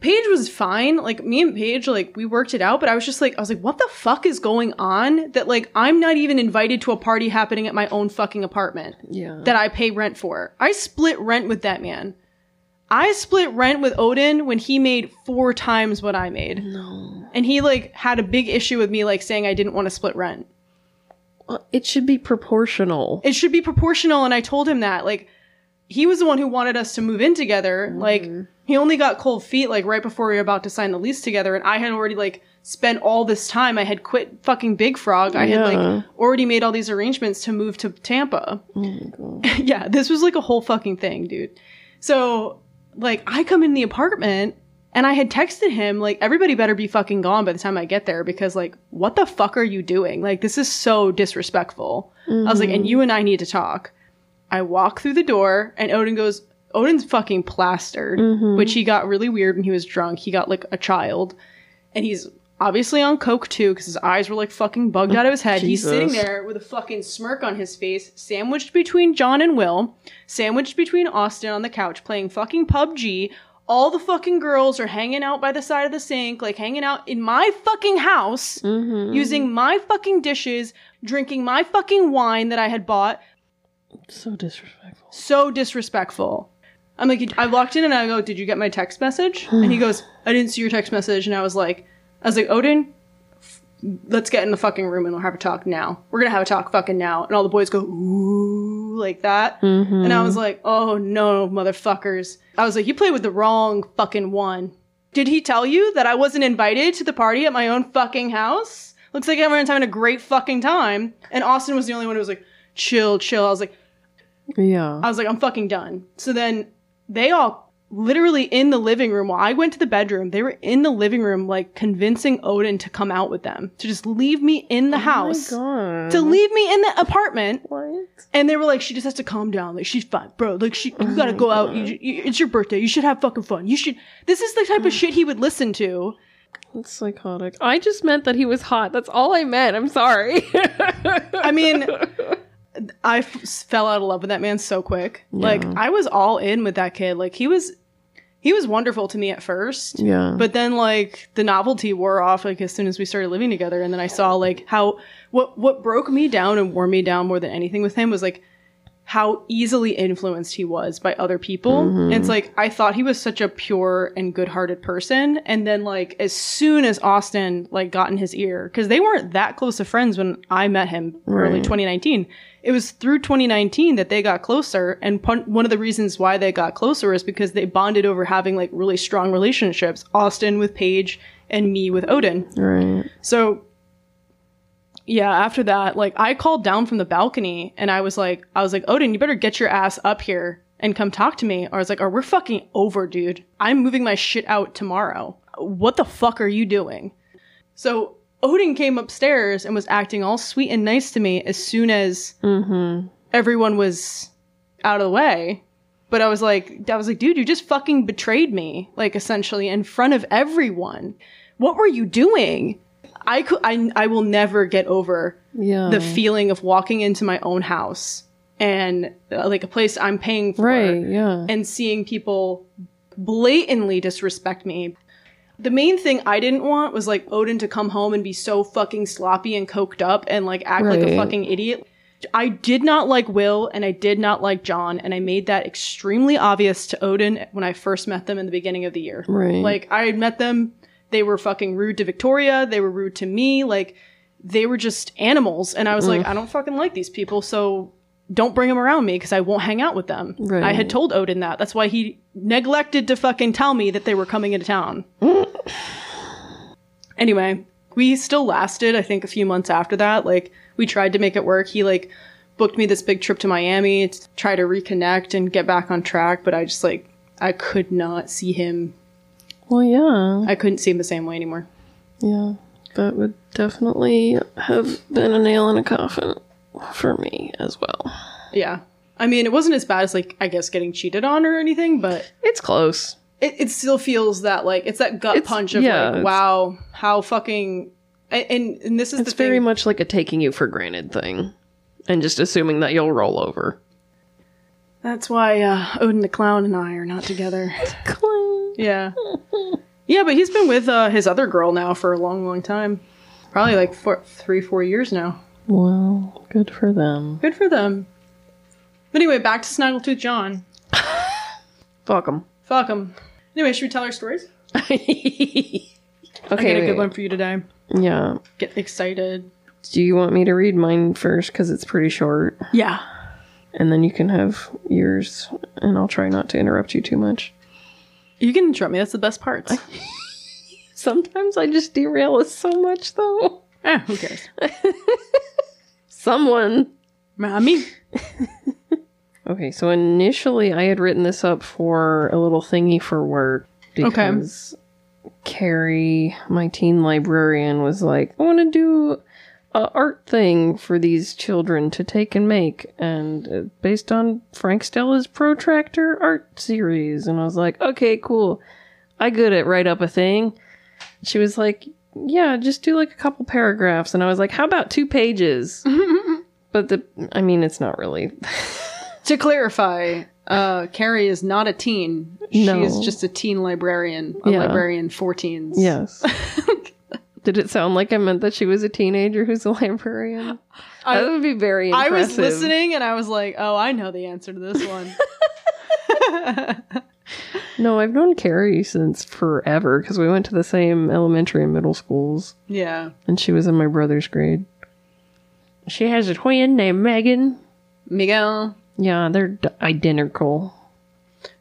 Paige was fine. Like me and Paige, like we worked it out, but I was just like, I was like, what the fuck is going on? That like I'm not even invited to a party happening at my own fucking apartment Yeah. that I pay rent for. I split rent with that man. I split rent with Odin when he made four times what I made. no. And he like had a big issue with me like saying I didn't want to split rent. Well, It should be proportional. it should be proportional and i told him that like he was the one who wanted us to move in together mm-hmm. like he only got cold feet like right before we were about to sign the lease together and i had already like spent all this time i had quit fucking big frog i had like already made all these arrangements to move to tampa. Oh yeah this was like a whole fucking thing dude. So like i come in the apartment and i had texted him like everybody better be fucking gone by the time i get there because like what the fuck are you doing? Like this is so disrespectful. I was like and mm-hmm. you and i need to talk. I walk through the door and odin goes odin's fucking plastered mm-hmm. which he got really weird when he was drunk. He got like a child. And he's obviously on coke too because his eyes were like fucking bugged out of his head. He's sitting there with a fucking smirk on his face sandwiched between john and will sandwiched between austin on the couch playing fucking pubg all the fucking girls are hanging out by the side of the sink like hanging out in my fucking house mm-hmm. using my fucking dishes drinking my fucking wine that i had bought So disrespectful. so disrespectful. I'm like, I walked in and I go, "Did you get my text message?" And he goes, "I didn't see your text message." And I was like, "I was like, Odin, f- let's get in the fucking room and we'll have a talk now. We're gonna have a talk fucking now." And all the boys go, "Ooh," like that. And I was mm-hmm. like, "Oh no, motherfuckers!" I was like, "You played with the wrong fucking one." Did he tell you that I wasn't invited to the party at my own fucking house? Looks like everyone's having a great fucking time. And Austin was the only one who was like, chill, chill. I was like, Yeah. I was like, I'm fucking done. So then they all literally in the living room while I went to the bedroom, they were in the living room like convincing Odin to come out with them, to just leave me in the house. Oh my God. To leave me in the apartment, What? and they were like, "She just has to calm down. Like she's fine, bro. Like she, you gotta go out. You, you, it's your birthday. You should have fucking fun. You should." This is the type of shit he would listen to. That's psychotic. I just meant that he was hot. That's all I meant. I'm sorry. I mean, I f- fell out of love with that man so quick. Like I was all in with that kid. Like he was, he was wonderful to me at first. yeah. But then like the novelty wore off like as soon as we started living together and then I saw like how what what broke me down and wore me down more than anything with him was like how easily influenced he was by other people. And it's like I thought he was such a pure and good-hearted person and then like as soon as Austin like got in his ear cuz they weren't that close of friends when I met him early 2019. It was through 2019 that they got closer and pun- one of the reasons why they got closer is because they bonded over having like really strong relationships. Austin with Paige and me with Odin. right. So yeah, after that, like I called down from the balcony and I was like, I was like, Odin, you better get your ass up here and come talk to me. Or I was like, or we're fucking over, dude. I'm moving my shit out tomorrow. What the fuck are you doing? So Odin came upstairs and was acting all sweet and nice to me as soon as everyone was out of the way. But I was like, I was like, dude, you just fucking betrayed me, like essentially in front of everyone. What were you doing? I could, I, I will never get over Yeah. the feeling of walking into my own house and uh, like a place I'm paying for Right, yeah. and seeing people blatantly disrespect me. The main thing I didn't want was like Odin to come home and be so fucking sloppy and coked up and like act like a fucking idiot. I did not like Will and I did not like John, and I made that extremely obvious to Odin when I first met them in the beginning of the year. Right. Like I had met them, they were fucking rude to Victoria, they were rude to me, like they were just animals, and I was like, mm. I don't fucking like these people, so don't bring them around me because I won't hang out with them. Right. I had told Odin that. That's why he neglected to fucking tell me that they were coming into town. anyway, we still lasted, I think, a few months after that. Like, we tried to make it work. He, like, booked me this big trip to Miami to try to reconnect and get back on track, but I just, like, I could not see him. well, yeah. I couldn't see him the same way anymore. Yeah. That would definitely have been a nail in a coffin for me as well. Yeah. I mean, it wasn't as bad as, like, I guess getting cheated on or anything, but It's close. It, it still feels that like it's that gut It's- punch of yeah, like wow how fucking and and, this is It's the thing very much like a taking you for granted thing. And just assuming that you'll roll over. that's why uh, odin the clown and i are not together. Yeah. Yeah but he's been with uh, his other girl now for a long long time. Probably like four, three four years now. Well, good for them. good for them. But anyway back to snaggletooth john. Fuck him fuck him anyway should we tell our stories okay. i got a good one for you today Yeah. get excited Do you want me to read mine first? Because it's pretty short. yeah And then you can have yours. And I'll try not to interrupt you too much. you can interrupt me that's the best part Sometimes I just derail us so much, though. eh, who cares Someone. mommy Okay, so initially I had written this up for a little thingy for work because Carrie, my teen librarian, was like, I want to do a art thing for these children to take and make, and uh, based on Frank Stella's Protractor art series. And I was like, okay, cool. I good at write up a thing. She was like, yeah, just do like a couple paragraphs. And I was like, how about two pages? but the, I mean, it's not really. To clarify, uh, Carrie is not a teen. She is just a teen librarian, a Yeah. librarian for teens. Yes. Did it sound like I meant that she was a teenager who's a librarian? I- that would be very I impressive. was listening and I was like, oh, I know the answer to this one. No, I've known Carrie since forever because we went to the same elementary and middle schools, yeah. and she was in my brother's grade. She has a twin named Megan. Miguel. Yeah, they're d- identical.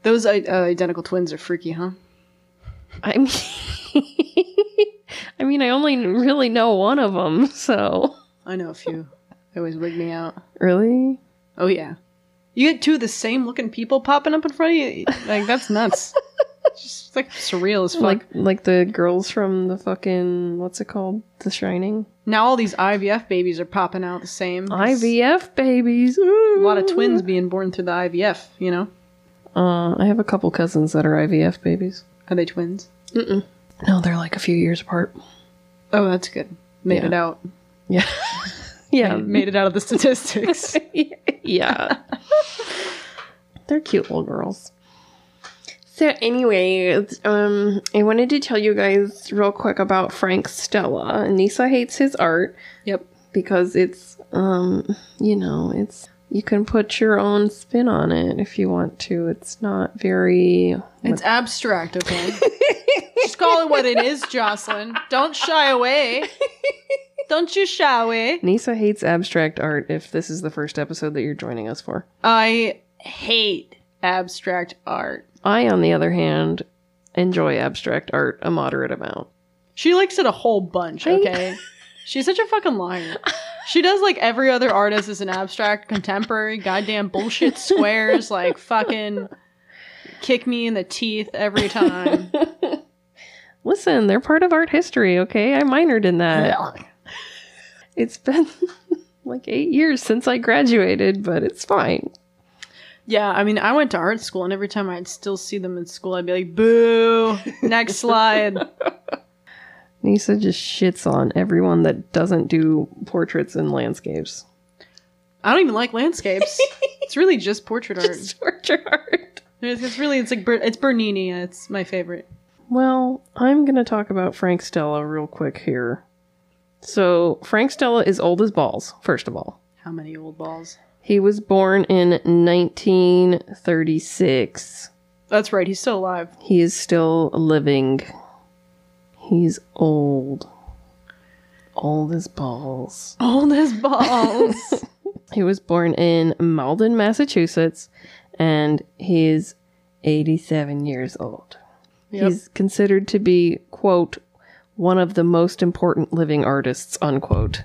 Those uh, identical twins are freaky, huh? I mean, I mean, I only really know one of them, so I know a few. They always wig me out. really, Oh, yeah. You get two of the same looking people popping up in front of you. Like, that's nuts. It's just like surreal as fuck. like like the girls from the fucking what's it called, The Shining. now all these IVF babies are popping out the same. IVF babies. A lot of twins being born through the IVF, you know? Uh, I have a couple cousins that are IVF babies. Are they twins? No, they're like a few years apart. Oh, that's good. Made Yeah. it out. Yeah. yeah. Made it out of the statistics. yeah. they're cute little girls. So anyway, um, I wanted to tell you guys real quick about Frank Stella. Neysa hates his art yep. because it's, um, you know, it's you can put your own spin on it if you want to. It's not very It's abstract, okay? Just call it what it is, Jocelyn. Don't shy away. Don't you shy away. Neysa hates abstract art if this is the first episode that you're joining us for. I hate abstract art. I, on the other hand, enjoy abstract art a moderate amount. She likes it a whole bunch, okay? She's such a fucking liar. She does like every other artist is an abstract contemporary goddamn bullshit squares like fucking kick me in the teeth every time. Listen, they're part of art history, okay? I minored in that. It's been like eight years since I graduated, but it's fine. Yeah, I mean, I went to art school, and every time I'd still see them in school, I'd be like, "Boo!" Next slide. Neysa just shits on everyone that doesn't do portraits and landscapes. I don't even like landscapes. It's really just portrait art. Just portrait art. It's, it's really it's like it's Bernini. It's my favorite. Well, I'm going to talk about Frank Stella real quick here. So, Frank Stella is old as balls, first of all. How many old balls? He was born in 1936. That's right. He's still alive. He is still living. He's old. Old as balls. Old as balls. He was born in Malden, Massachusetts, and he's 87 years old. Yep. He's considered to be, quote, one of the most important living artists, unquote.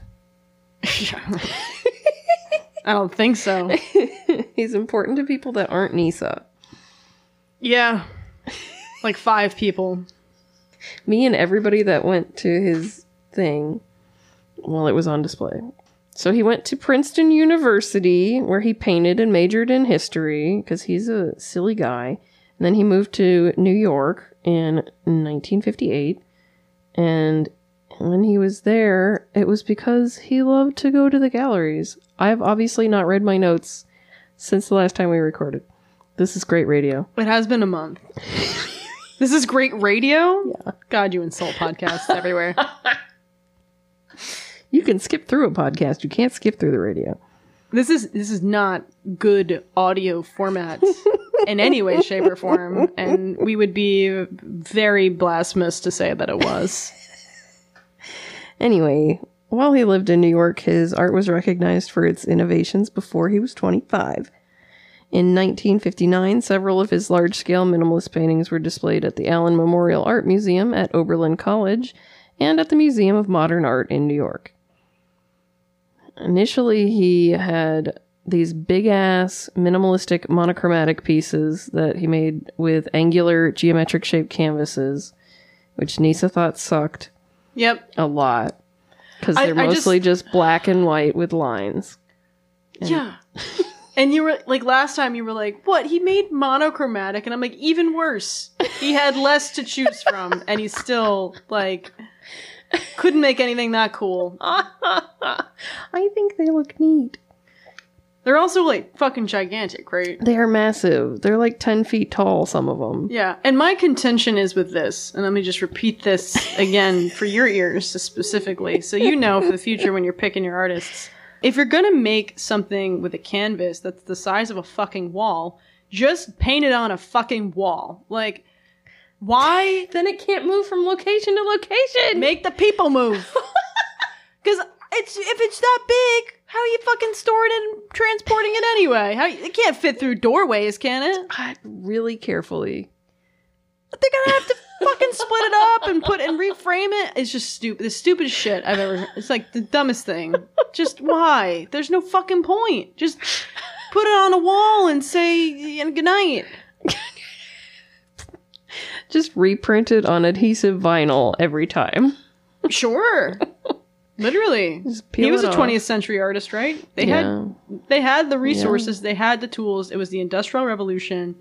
I don't think so. He's important to people that aren't Neysa. Yeah. Like five people. Me and everybody that went to his thing while it was on display. So he went to Princeton University where he painted and majored in history because he's a silly guy. And then he moved to New York in 1958. And when he was there, it was because he loved to go to the galleries. I've obviously not read my notes since the last time we recorded. This is great radio. It has been a month. this is great radio? Yeah. God, you insult podcasts everywhere. You can skip through a podcast, you can't skip through the radio. This is this is not good audio format in any way, shape, or form, and we would be very blasphemous to say that it was. Anyway, while he lived in New York, his art was recognized for its innovations before he was 25. In 1959, several of his large scale minimalist paintings were displayed at the Allen Memorial Art Museum at Oberlin College and at the Museum of Modern Art in New York. Initially, he had these big ass minimalistic monochromatic pieces that he made with angular geometric shaped canvases, which Neysa thought sucked Yep. a lot because they're I just- mostly just black and white with lines. Yeah. And you were like last time you were like, "What? He made monochromatic." And I'm like, "Even worse. He had less to choose from and he still like couldn't make anything that cool." I think they look neat. They're also like fucking gigantic, right? They are massive. They're like 10 feet tall, some of them. Yeah. And my contention is with this, and let me just repeat this again for your ears specifically, so you know for the future when you're picking your artists. If you're gonna make something with a canvas that's the size of a fucking wall, just paint it on a fucking wall. Like, why Then it can't move from location to location. make the people move? Because it's if it's that big, how are you fucking storing it and transporting it anyway? How it can't fit through doorways, can it? God, really carefully. they're gonna have to fucking split it up and put and reframe it. It's just stupid. The stupidest shit I've ever. It's like the dumbest thing. Just why? There's no fucking point. Just put it on a wall and say and good night. Just reprinted on adhesive vinyl every time. Sure. Literally. He was a 20th century artist, right? They Yeah. had they had the resources, they had the tools. It was the Industrial Revolution.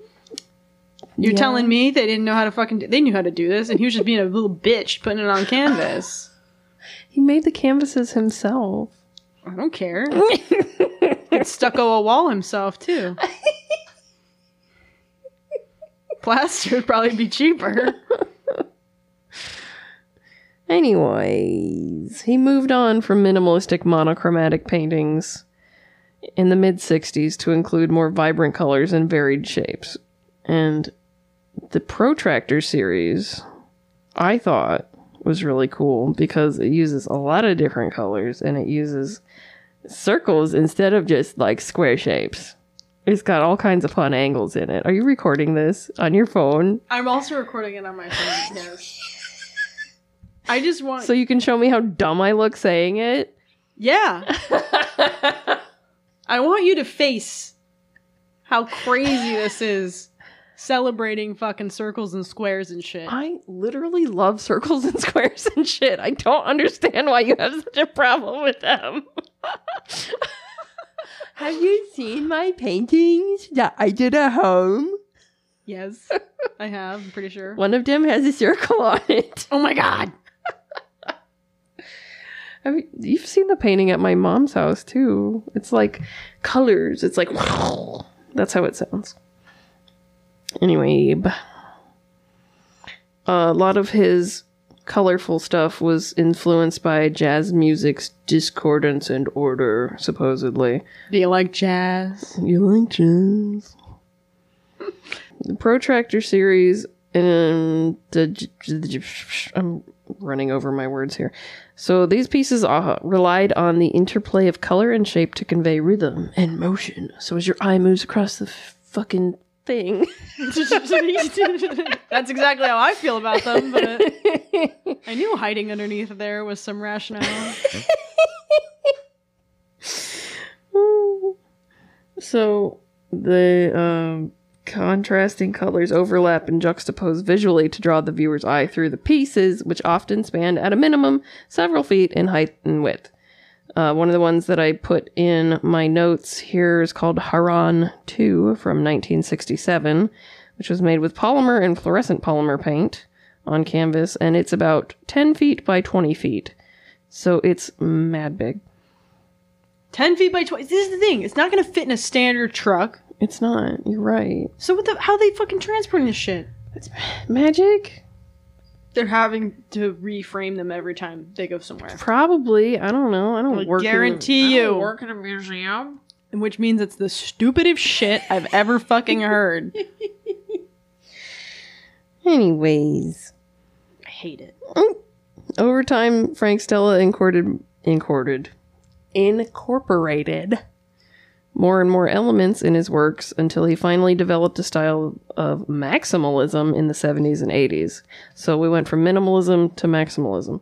You're Yeah. telling me they didn't know how to fucking do, they knew how to do this and he was just being a little bitch putting it on canvas. He made the canvases himself. I don't care. He'd stucco a wall himself too. Plaster would probably be cheaper. Anyways, he moved on from minimalistic monochromatic paintings in the mid 60s to include more vibrant colors and varied shapes. And the Protractor series, I thought, was really cool because it uses a lot of different colors and it uses circles instead of just like square shapes. It's got all kinds of fun angles in it. Are you recording this on your phone I'm also recording it on my phone. Yes. I just want. so you can show me how dumb I look saying it? yeah. I want you to face how crazy this is. Celebrating fucking circles and squares and shit. I literally love circles and squares and shit. I don't understand why you have such a problem with them. have you seen my paintings that I did at home? Yes, I have. I'm pretty sure. One of them has a circle on it. Oh my god. Mean, you've seen the painting at my mom's house too. It's like colors. It's like that's how it sounds. Anyway, a lot of his colorful stuff was influenced by jazz music's discordance and order, supposedly. Do you like jazz? You like jazz? The Protractor series and the I'm running over my words here. So these pieces uh, relied on the interplay of color and shape to convey rhythm and motion. So as your eye moves across the f- fucking thing, That's exactly how I feel about them, but I knew hiding underneath there was some rationale. so the um, contrasting colors overlap and juxtapose visually to draw the viewer's eye through the pieces, which often span at a minimum several feet in height and width. Uh, one of the ones that I put in my notes here is called Harran 2 from 1967, which was made with polymer and fluorescent polymer paint on canvas, and it's about 10 feet by 20 feet. So it's mad big. 10 feet by 20. This is the thing. It's not going to fit in a standard truck. It's not. You're right. So what the how they fucking transporting this shit? It's magic? They're having to reframe them every time they go somewhere. Probably. I don't know. I don't I work. in- guarantee I don't you. work in a museum. Which means it's the stupidest shit I've ever fucking heard. Anyways, I hate it. Mm. over time, Frank Stella incorporated, incorporated, incorporated more and more elements in his works until he finally developed a style of maximalism in the 70s and 80s. So we went from minimalism to maximalism.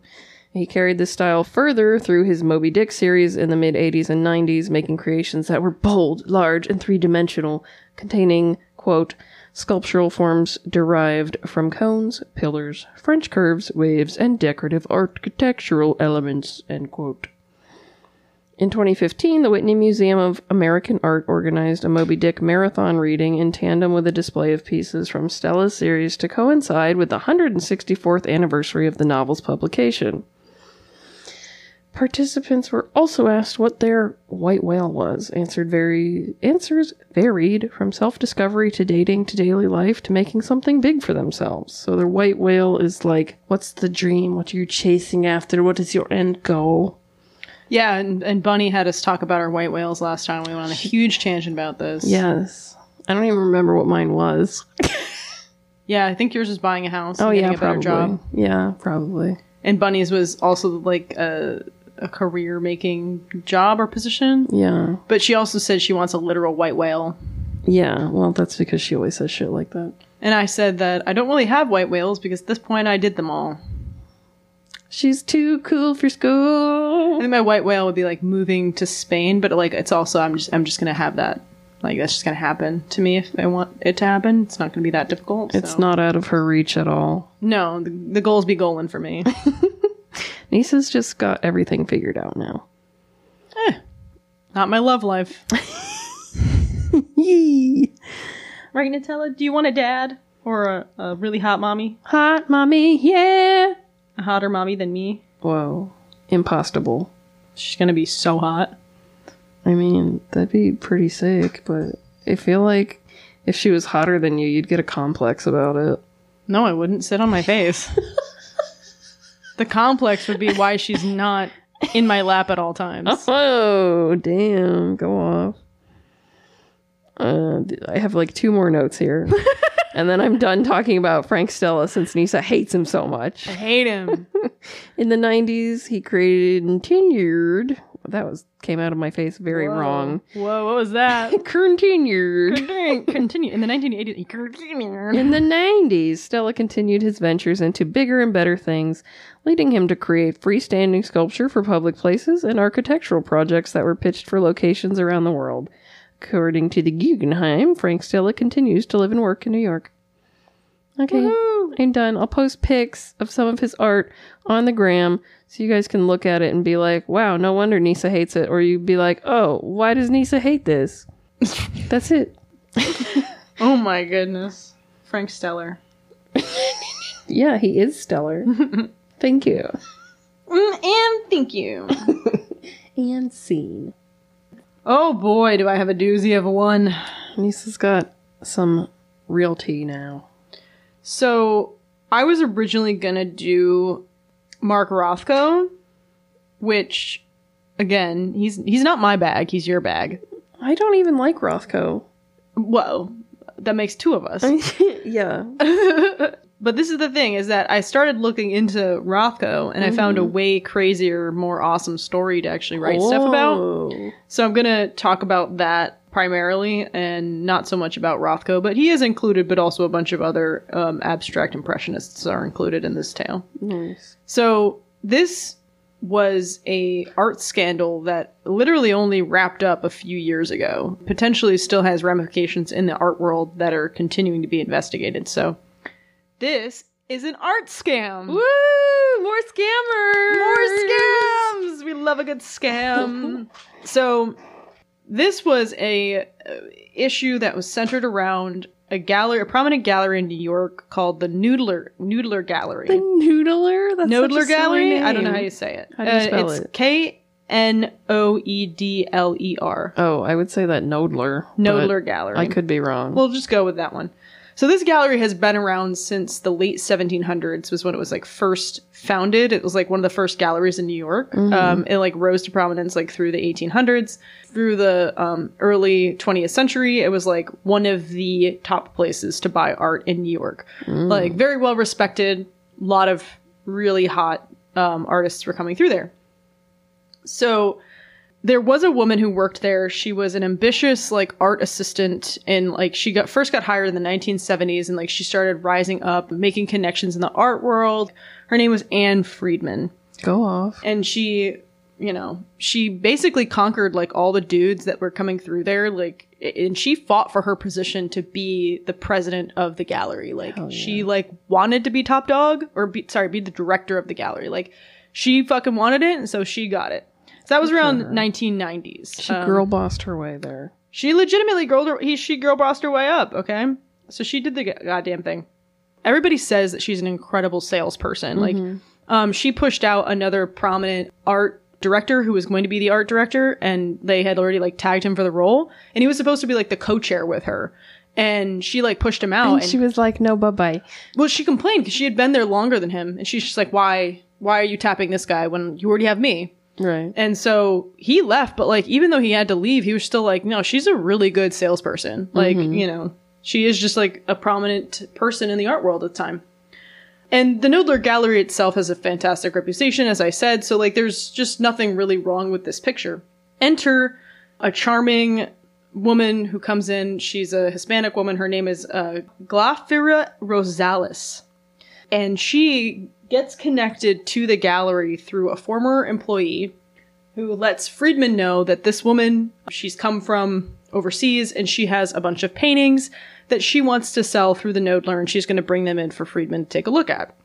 He carried this style further through his Moby Dick series in the mid 80s and 90s, making creations that were bold, large, and three dimensional, containing, quote, sculptural forms derived from cones, pillars, French curves, waves, and decorative architectural elements, end quote. In 2015, the Whitney Museum of American Art organized a Moby Dick marathon reading in tandem with a display of pieces from Stella's series to coincide with the 164th anniversary of the novel's publication. Participants were also asked what their white whale was. Answered very answers varied from self-discovery to dating to daily life to making something big for themselves. So their white whale is like, what's the dream? What are you chasing after? What is your end goal? Yeah, and, and Bunny had us talk about our white whales last time. We went on a huge tangent about this. Yes. I don't even remember what mine was. Yeah, I think yours was buying a house. Oh and yeah, getting a better probably. job. Yeah, probably. And Bunny's was also like a, a career making job or position. Yeah. But she also said she wants a literal white whale. Yeah. Well, that's because she always says shit like that. And I said that I don't really have white whales because at this point I did them all. She's too cool for school. I think my white whale would be like moving to Spain, but like it's also I'm just I'm just gonna have that. Like that's just gonna happen to me if I want it to happen. It's not gonna be that difficult. It's so. not out of her reach at all. No, the, the goals be goaling for me. Neysa's just got everything figured out now. Eh, not my love life. Yee. Right, Nutella? Do you want a dad or a, a really hot mommy? Hot mommy, yeah. Hotter mommy than me? Whoa. Impossible. She's gonna be so hot. I mean, that'd be pretty sick, but I feel like if she was hotter than you, you'd get a complex about it. No, I wouldn't sit on my face. the complex would be why she's not in my lap at all times. Oh, damn. Go off. Uh, I have like two more notes here. and then I'm done talking about Frank Stella since Neysa hates him so much. I hate him. In the 90s, he created Continued. That was came out of my face very wrong. Whoa, what was that? Continued. Continue. In the 1980s, continue. In the 90s, Stella continued his ventures into bigger and better things, leading him to create freestanding sculpture for public places and architectural projects that were pitched for locations around the world. According to the Guggenheim, Frank Stella continues to live and work in New York. Okay, I'm done. I'll post pics of some of his art on the gram so you guys can look at it and be like, wow, no wonder Neysa hates it. Or you'd be like, oh, why does Neysa hate this? That's it. Oh my goodness. Frank Stellar. Yeah, he is stellar. Thank you. Mm, and thank you. And scene. Oh boy, do I have a doozy of one. Lisa's got some real tea now. So I was originally gonna do Mark Rothko, which again, he's he's not my bag, he's your bag. I don't even like Rothko. Whoa. That makes two of us. yeah. but this is the thing is that I started looking into Rothko and I found a way crazier, more awesome story to actually write stuff about. Oh. So I'm gonna talk about that primarily and not so much about Rothko, but he is included, but also a bunch of other um, abstract impressionists are included in this tale. Nice. So this was a art scandal that literally only wrapped up a few years ago. Potentially still has ramifications in the art world that are continuing to be investigated. So this is an art scam. Woo! More scammers! More scams. We love a good scam. so this was a uh, issue that was centered around a gallery, a prominent gallery in New York called the Noodler Noodler Gallery. The Noodler? That's such a Noodler Gallery. I don't know how you say it. How do you Uh, spell it's it? K N O E D L E R. Oh, I would say that Noodler. Noodler Gallery. I could be wrong. We'll just go with that one. So this gallery has been around since the late 1700s was when it was like first founded. It was like one of the first galleries in New York. Um, it like rose to prominence like through the 1800s. Through the um, early 20th century, it was like one of the top places to buy art in New York. Like very well respected. A lot of really hot um, artists were coming through there. So there was a woman who worked there. She was an ambitious like art assistant and like she got first got hired in the 1970s and like she started rising up, making connections in the art world. Her name was Ann Freedman Go off. and she, you know, she basically conquered like all the dudes that were coming through there like and she fought for her position to be the president of the gallery. Like she like wanted to be top dog or be sorry, be the director of the gallery. Like she fucking wanted it and so she got it. So that was around 1990s. She Um, girl bossed her way there. she legitimately girl her, he, she girl bossed her way up, okay? So she did the go- goddamn thing. Everybody says that she's an incredible salesperson. Like, um, she pushed out another prominent art director who was going to be the art director, and they had already like tagged him for the role, and he was supposed to be like the co-chair with her. And she like pushed him out, And and she was like, no, bye bye. well, she complained because she had been there longer than him, and she's just like, "Why? Why are you tapping this guy when you already have me?" Right. And so he left, but like even though he had to leave, he was still like, no, she's a really good salesperson. Like, you know, she is just like a prominent person in the art world at the time. And the Knoedler Gallery itself has a fantastic reputation, as I said, so like there's just nothing really wrong with this picture. Enter a charming woman who comes in. She's a Hispanic woman. Her name is uh, Glafira Rosales and she gets connected to the gallery through a former employee who lets Freedman know that this woman, she's come from overseas and she has a bunch of paintings that she wants to sell through the Knoedler and she's going to bring them in for Freedman to take a look at.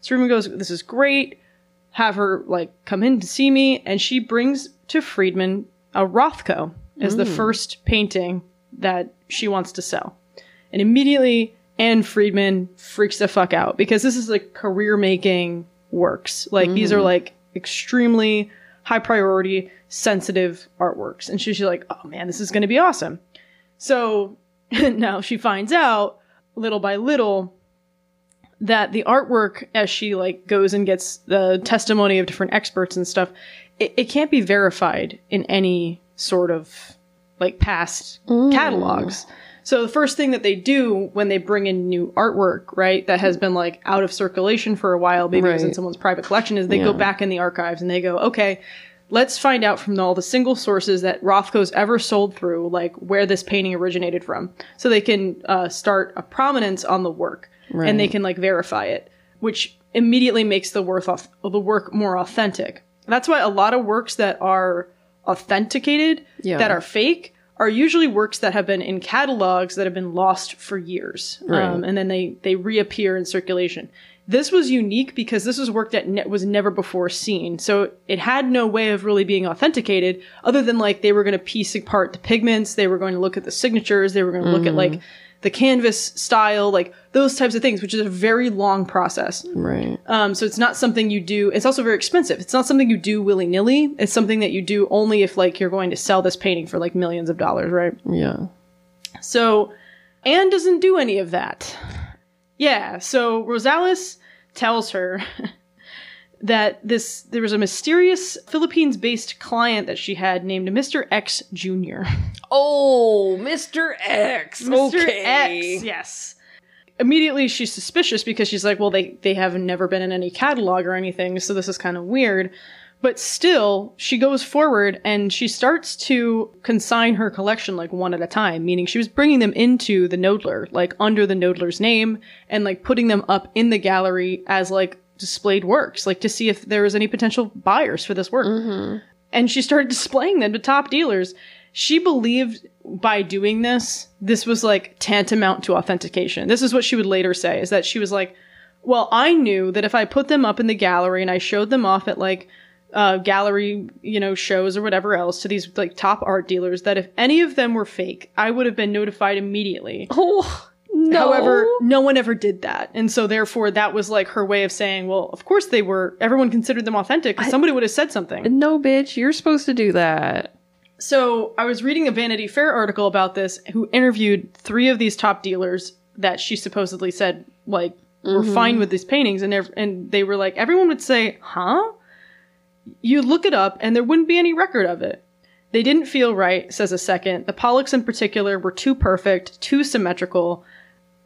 So Freedman goes, This is great. Have her like come in to see me. And she brings to Freedman a Rothko as the mm. first painting that she wants to sell. And immediately Ann Freedman freaks the fuck out because this is like career making works. Like these are mm. like extremely high priority, sensitive artworks. And she's like, oh man, this is going to be awesome. So now she finds out little by little that the artwork as she like goes and gets the testimony of different experts and stuff it, it can't be verified in any sort of like past mm. catalogs so the first thing that they do when they bring in new artwork right that has been like out of circulation for a while maybe it was in someone's private collection is they go back in the archives and they go okay let's find out from all the single sources that Rothko's ever sold through, like where this painting originated from, so they can uh, start a prominence on the work and they can like verify it, which immediately makes the worth off the work more authentic. That's why a lot of works that are authenticated, Yeah. that are fake, are usually works that have been in catalogs that have been lost for years, Right. um, and then they they reappear in circulation. This was unique because this was work that ne- was never before seen, so it had no way of really being authenticated other than like they were going to piece apart the pigments, they were going to look at the signatures, they were going to look at like the canvas style, like those types of things, which is a very long process. Right. Um, so it's not something you do. It's also very expensive. It's not something you do willy nilly. It's something that you do only if like you're going to sell this painting for like millions of dollars, right? Yeah. So Ann doesn't do any of that. Yeah, so Rosales tells her that this there was a mysterious Philippines-based client that she had named Mr. X Jr. Oh, Mr. X. Mr. X, yes. Immediately she's suspicious because she's like, well, they they have never been in any catalog or anything, so this is kind of weird. But still, she goes forward and she starts to consign her collection like one at a time, meaning she was bringing them into the Knoedler, like under the Knoedler's name, and like putting them up in the gallery as like displayed works, like to see if there was any potential buyers for this work. And she started displaying them to top dealers. She believed by doing this, this was like tantamount to authentication. This is what she would later say, is that she was like, well, I knew that if I put them up in the gallery and I showed them off at like uh, gallery, you know, shows or whatever else to these like top art dealers, that if any of them were fake, I would have been notified immediately. Oh, no. However, no one ever did that. And so therefore that was like her way of saying, well, of course they were, everyone considered them authentic because somebody would have said something. no, bitch, you're supposed to do that. So I was reading a Vanity Fair article about this who interviewed three of these top dealers that she supposedly said like were mm-hmm. fine with these paintings and and they were like everyone would say, "Huh?" You look it up and there wouldn't be any record of it. They didn't feel right, says a second. The Pollocks in particular were too perfect, too symmetrical.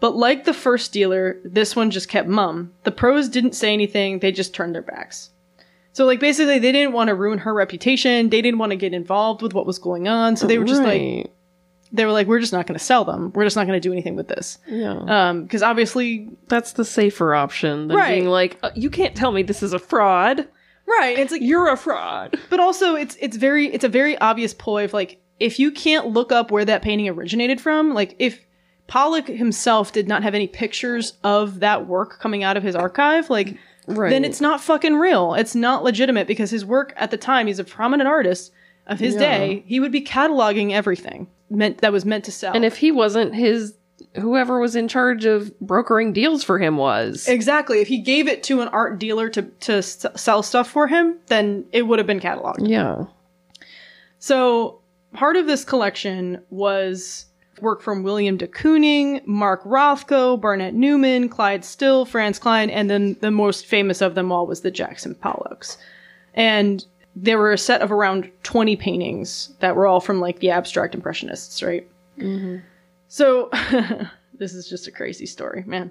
But like the first dealer, this one just kept mum. The pros didn't say anything, they just turned their backs. So like basically they didn't want to ruin her reputation, they didn't want to get involved with what was going on, so they were just like they were like we're just not going to sell them. We're just not going to do anything with this. yeah. Um cuz obviously That's the safer option than Right. being like, uh, you can't tell me this is a fraud. right, it's like You're a fraud. but also it's it's very it's a very obvious ploy of like if you can't look up where that painting originated from, like if Pollock himself did not have any pictures of that work coming out of his archive, like Right. then it's not fucking real. It's not legitimate because his work at the time, he's a prominent artist of his Yeah. day. He would be cataloging everything meant that was meant to sell. And if he wasn't his, whoever was in charge of brokering deals for him was. exactly, if he gave it to an art dealer to to s- sell stuff for him, then it would have been cataloged. yeah. So part of this collection was work from Willem de Kooning, Mark Rothko, Barnett Newman, Clyde Still, Franz Kline, and then the most famous of them all was the Jackson Pollocks. And there were a set of around 20 paintings that were all from like the abstract impressionists, right? Mm-hmm. So this is just a crazy story, man.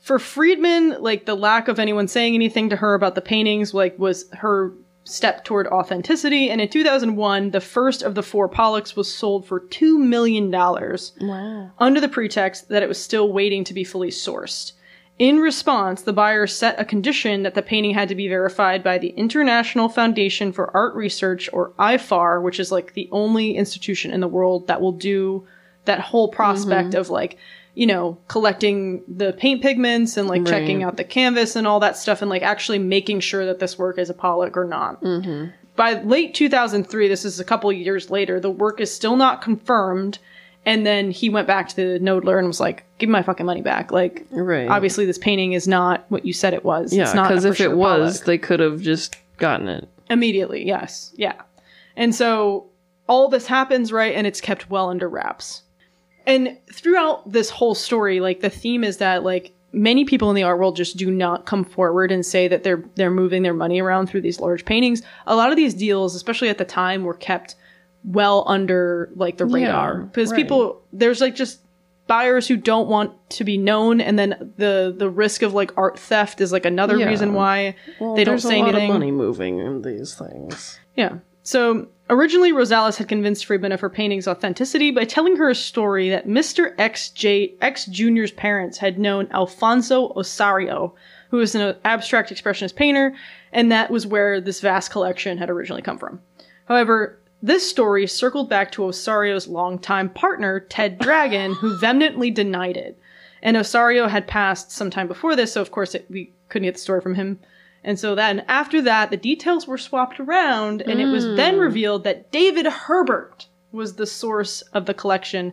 For Freedman, like the lack of anyone saying anything to her about the paintings, like was her step toward authenticity. And in 2001, the first of the four Pollocks was sold for two million dollars Wow. under the pretext that it was still waiting to be fully sourced. In response, the buyer set a condition that the painting had to be verified by the International Foundation for Art Research, or IFAR, which is like the only institution in the world that will do that whole prospect mm-hmm. of like, you know, collecting the paint pigments and like checking out the canvas and all that stuff and like actually making sure that this work is a Pollock or not. Mm-hmm. By late 2003 this is a couple years later the work is still not confirmed. And then he went back to the Knoedler and was like give me my fucking money back. Like Right. obviously this painting is not what you said it was. Yeah, it's not because if for it was, Pollock. they could have just gotten it. immediately yes. Yeah. And so all this happens right and it's kept well under wraps and throughout this whole story like the theme is that like many people in the art world just do not come forward and say that they're they're moving their money around through these large paintings a lot of these deals especially at the time were kept well under like the radar Yeah, because right. people there's like just buyers who don't want to be known and then the the risk of like art theft is like another Yeah. reason why Well, they don't say a lot anything of money moving in these things. yeah. So originally, Rosales had convinced Freedman of her painting's authenticity by telling her a story that Mr. X J X Jr.'s parents had known Alfonso Ossorio, who was an abstract expressionist painter, and that was where this vast collection had originally come from. However, this story circled back to Ossorio's longtime partner, Ted Dragon, who vehemently denied it. And Ossorio had passed some time before this, so of course it, we couldn't get the story from him. And so then after that, the details were swapped around, and it was then revealed that David Herbert was the source of the collection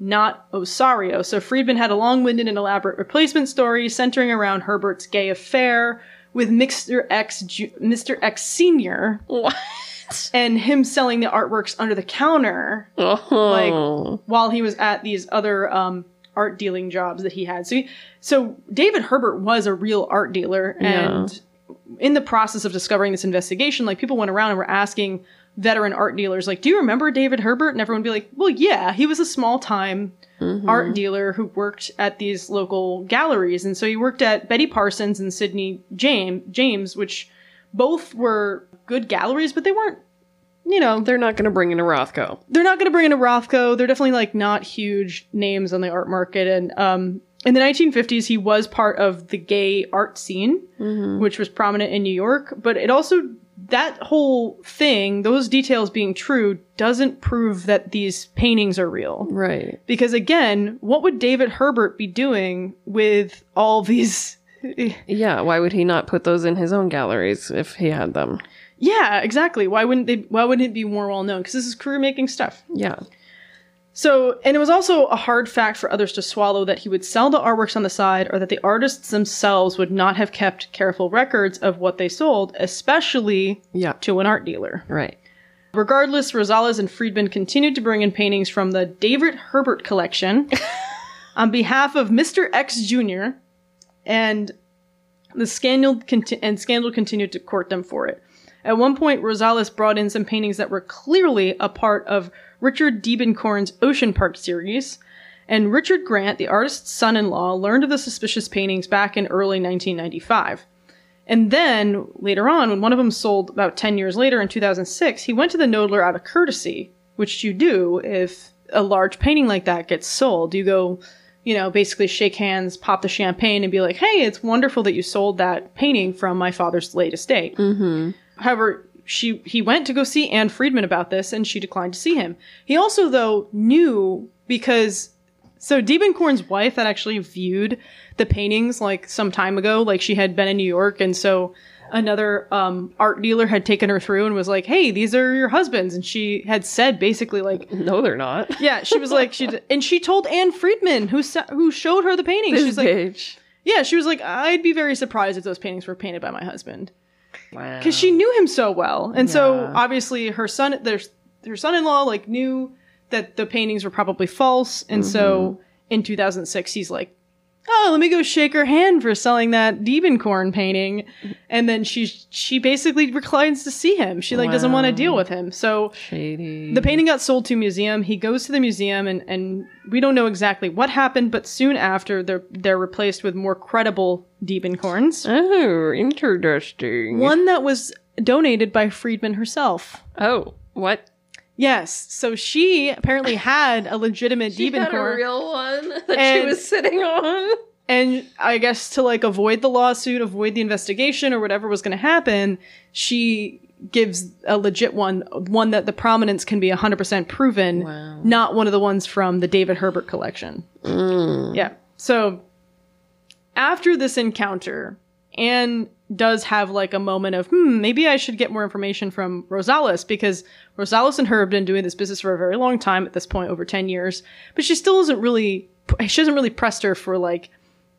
not Ossorio. So Freedman had a long-winded and elaborate replacement story centering around Herbert's gay affair with Mr. X, Ju- Mr. X Senior, What? and him selling the artworks under the counter Oh. while he was at these other um, art dealing jobs that he had. So, he, so David Herbert was a real art dealer, and in the process of discovering this investigation, like people went around and were asking veteran art dealers, like, "Do you remember David Herbert?" And everyone would be like, "Well, yeah, he was a small time." Art dealer who worked at these local galleries, and so he worked at Betty Parsons and Sidney Janis, Janis, which both were good galleries, but they weren't, you know, They're not going to bring in a Rothko. they're not going to bring in a Rothko. They're definitely like not huge names on the art market. And um, in the 1950s, he was part of the gay art scene, mm-hmm. which was prominent in New York. But it also that whole thing, those details being true, doesn't prove that these paintings are real. Right. Because again, what would David Herbert be doing with all these? Yeah. Why would he not put those in his own galleries if he had them? Yeah, exactly. Why wouldn't they? Why wouldn't it be more well known? Because this is career making stuff. Yeah. So, and it was also a hard fact for others to swallow that he would sell the artworks on the side or that the artists themselves would not have kept careful records of what they sold, especially Yeah. to an art dealer. Right. Regardless, Rosales and Freedman continued to bring in paintings from the David Herbert collection on behalf of Mr. X Jr. and the scandal conti- and scandal continued to court them for it. At one point, Rosales brought in some paintings that were clearly a part of Richard Diebenkorn's Ocean Park series, and Richard Grant, the artist's son-in-law, learned of the suspicious paintings back in early 1995. And then later on, when one of them sold about 10 years later in 2006, he went to the Knoedler out of courtesy, which you do if a large painting like that gets sold. You go, you know, basically shake hands, pop the champagne, and be like, hey, it's wonderful that you sold that painting from my father's late estate. Mm-hmm. However, she he went to go see Ann Freedman about this, and she declined to see him. He also, though, knew because so Diebenkorn's wife had actually viewed the paintings like some time ago, like she had been in New York, and so another um, art dealer had taken her through and was like, "Hey, these are your husbands," and she had said basically like. No, they're not. Yeah, she was like she, and she told Ann Freedman, who sa- who showed her the paintings. This She's like, bitch. yeah, she was like, I'd be very surprised if those paintings were painted by my husband Wow. because she knew him so well, and so obviously her son, their her son-in-law, like knew that the paintings were probably false, and so mm-hmm. in 2006 he's like, "Oh, let me go shake her hand for selling that Diebenkorn painting," and then she she basically declines to see him. She like doesn't want to deal with him, so. Shady. The painting got sold to a museum. He goes to the museum, and, and we don't know exactly what happened, but soon after, they're they're replaced with more credible Diebenkorns. Oh, interesting. One that was donated by Freedman herself. Oh, what? Yes, so she apparently had a legitimate She had a real one that And- she was sitting on. and I guess to like avoid the lawsuit, avoid the investigation, or whatever was going to happen, she gives a legit one, one that the prominence can be 100% proven, Wow. not one of the ones from the David Herbert collection. Mm. Yeah. So after this encounter, Ann does have like a moment of, hmm, maybe I should get more information from Rosales because Rosales and her have been doing this business for a very long time at this point, over 10 years. But she still isn't really, she hasn't really pressed her for like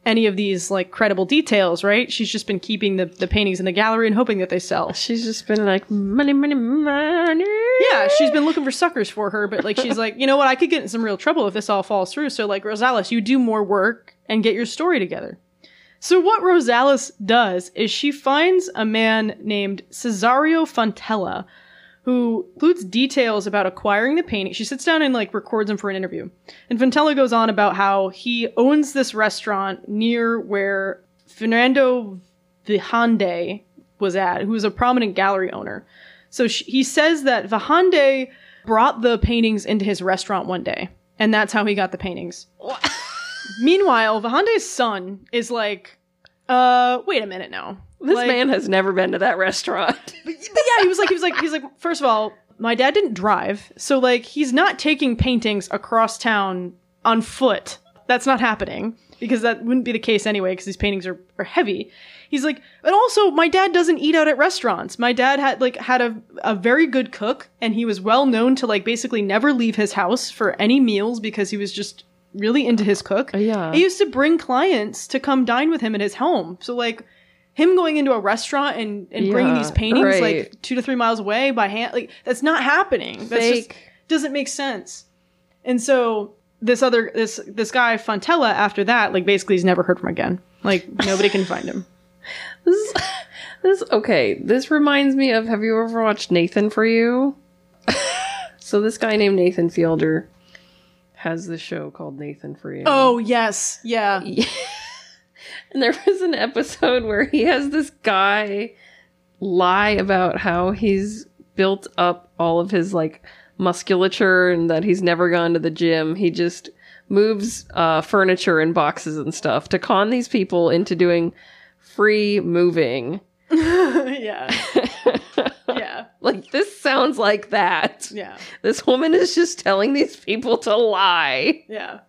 any of these like credible details, right? She's just been keeping the, the paintings in the gallery and hoping that they sell. She's just been like, money, money, money. Yeah, she's been looking for suckers for her, but like she's like, you know what, I could get in some real trouble if this all falls through. So like Rosales, you do more work and get your story together. So what Rosales does is she finds a man named Cesario Fontella who includes details about acquiring the painting. She sits down and like records him for an interview. And Fontella goes on about how he owns this restaurant near where Fernando Vijande was at, who was a prominent gallery owner. So sh he says that Vijande brought the paintings into his restaurant one day, and that's how he got the paintings. Meanwhile, Vijande's son is like, uh, wait a minute now. This Like- man has never been to that restaurant. but yeah, he was like, he was like, he's like, first of all, my dad didn't drive, so like, he's not taking paintings across town on foot. That's not happening. because that wouldn't be the case anyway because these paintings are, are heavy. He's like, and also my dad doesn't eat out at restaurants. My dad had like had a, a very good cook and he was well known to like basically never leave his house for any meals because he was just really into his cook. Uh, yeah. He used to bring clients to come dine with him at his home. So like him going into a restaurant and, and bringing these paintings right. like two to three miles away by hand, like that's not happening. That's just Fake. doesn't make sense. And so this other this this guy Fontella after that, like basically he's never heard from again. Like nobody can find him. This, this okay. This reminds me of. Have you ever watched Nathan for You? so this guy named Nathan Fielder has this show called Nathan You. Oh yes, yeah. And there was an episode where he has this guy lie about how he's built up all of his like musculature and that he's never gone to the gym. He just moves uh, furniture and boxes and stuff to con these people into doing free moving. yeah. Like this sounds like that. Yeah. This woman is just telling these people to lie. Yeah.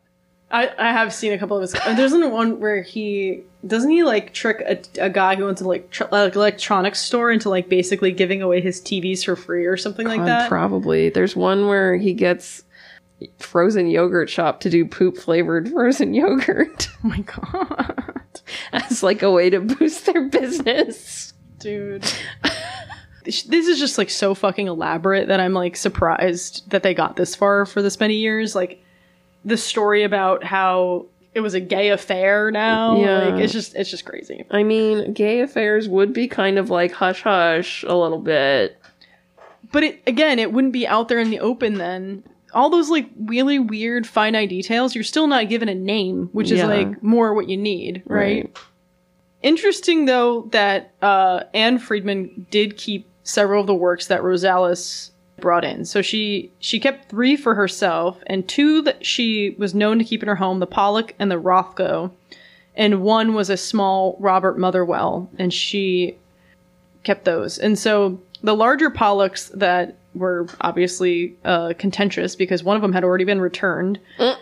I, I have seen a couple of his. uh, There's one where he doesn't he like trick a, a guy who owns an like, tr- electronics store into like basically giving away his TVs for free or something like God, that. Probably. There's one where he gets frozen yogurt shop to do poop flavored frozen yogurt oh my god, as like a way to boost their business. dude. this is just like so fucking elaborate that I'm like surprised that they got this far for this many years. Like the story about how it was a gay affair now. Yeah. Like it's just it's just crazy. I mean, gay affairs would be kind of like hush hush a little bit. But it again, it wouldn't be out there in the open then. All those like really weird finite details, you're still not given a name, which is like more what you need, right? Right. Interesting though that uh, Ann Freedman did keep several of the works that Rosales brought in. So she she kept three for herself, and two that she was known to keep in her home: the Pollock and the Rothko, and one was a small Robert Motherwell, and she kept those. And so the larger Pollocks that were obviously uh, contentious because one of them had already been returned. Mm.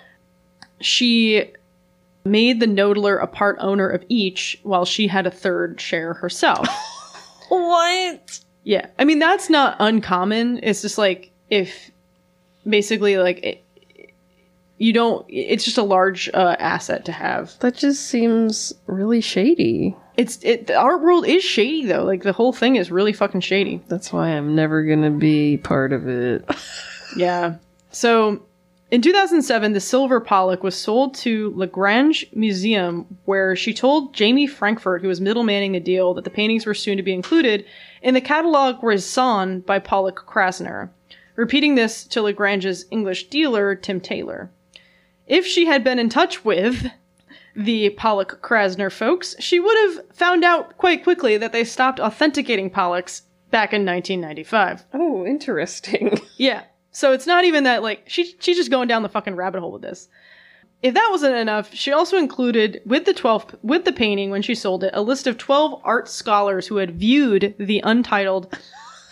She made the Knoedler a part owner of each, while she had a third share herself. What? Yeah, I mean that's not uncommon. It's just like if basically like it, you don't. It's just a large uh, asset to have. That just seems really shady. It's it. The art world is shady though. Like the whole thing is really fucking shady. That's why I'm never gonna be part of it. Yeah. So in 2007, the silver Pollock was sold to Lagrange Museum, where she told Jamie Frankfurt, who was middlemaning the deal, that the paintings were soon to be included in the catalogue Raison by Pollock Krasner, repeating this to Lagrange's English dealer, Tim Taylor. If she had been in touch with the Pollock Krasner folks, she would have found out quite quickly that they stopped authenticating Pollocks back in 1995. Oh, interesting. Yeah. So it's not even that like she she's just going down the fucking rabbit hole with this. If that wasn't enough, she also included with the 12 with the painting when she sold it a list of 12 art scholars who had viewed the untitled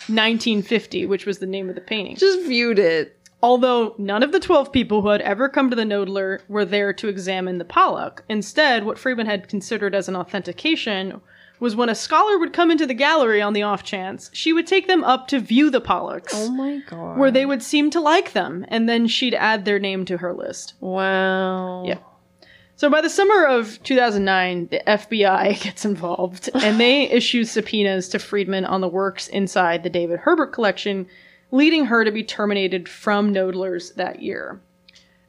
1950, which was the name of the painting. Just viewed it. Although none of the 12 people who had ever come to the Knoedler were there to examine the Pollock. Instead, what Freedman had considered as an authentication was when a scholar would come into the gallery on the off chance, she would take them up to view the Pollocks Oh my god. where they would seem to like them, and then she'd add their name to her list. Wow. Yeah. So by the summer of 2009, the FBI gets involved, and they issue subpoenas to Freedman on the works inside the David Herbert collection, leading her to be terminated from Knoedler's that year.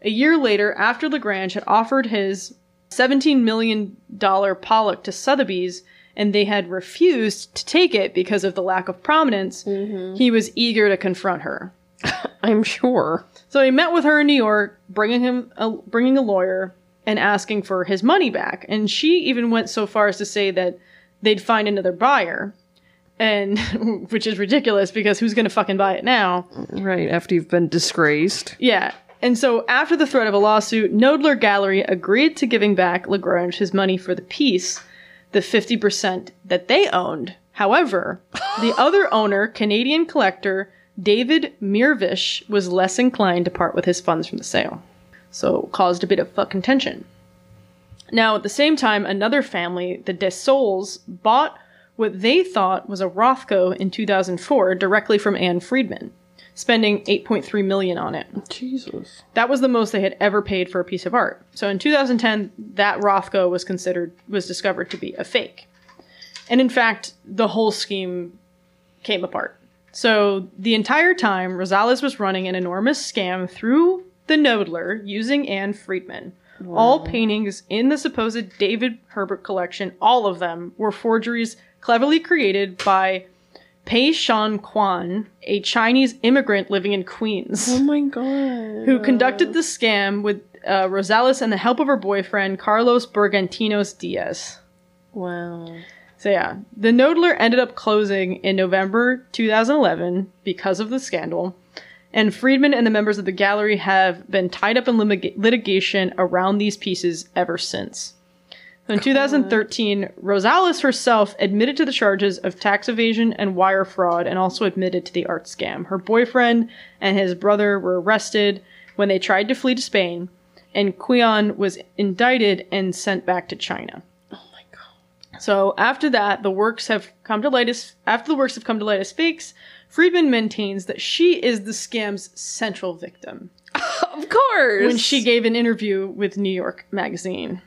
A year later, after Lagrange had offered his $17 million Pollock to Sotheby's, and they had refused to take it because of the lack of prominence, mm-hmm. he was eager to confront her. I'm sure. So he met with her in New York, bringing him a, bringing a lawyer and asking for his money back. And she even went so far as to say that they'd find another buyer, and which is ridiculous because who's going to fucking buy it now? Right, after you've been disgraced. Yeah. And so after the threat of a lawsuit, Knoedler Gallery agreed to giving back Lagrange his money for the piece, the 50% that they owned. However, the other owner, Canadian collector David Mirvish, was less inclined to part with his funds from the sale. So caused a bit of fucking tension. Now, at the same time, another family, the De Soles, bought what they thought was a Rothko in 2004 directly from Ann Freedman, spending 8.3 million on it. Jesus. That was the most they had ever paid for a piece of art. So in 2010, that Rothko was considered was discovered to be a fake. And in fact, the whole scheme came apart. So the entire time, Rosales was running an enormous scam through the Knoedler using Ann Freedman. All paintings in the supposed David Herbert collection, all of them, were forgeries cleverly created by Pei-Shen Qian, a Chinese immigrant living in Queens Oh my god. who conducted the scam with uh, Rosales and the help of her boyfriend Carlos Bergantinos Diaz. Wow. So yeah, the Knoedler ended up closing in November 2011 because of the scandal, and Freedman and the members of the gallery have been tied up in litigation around these pieces ever since. In 2013, Rosales herself admitted to the charges of tax evasion and wire fraud and also admitted to the art scam. Her boyfriend and his brother were arrested when they tried to flee to Spain, and Qian was indicted and sent back to China. Oh my god. So after that, the works have come to light as after the works have come to light as fakes. Freedman maintains that she is the scam's central victim Of course. when she gave an interview with New York Magazine.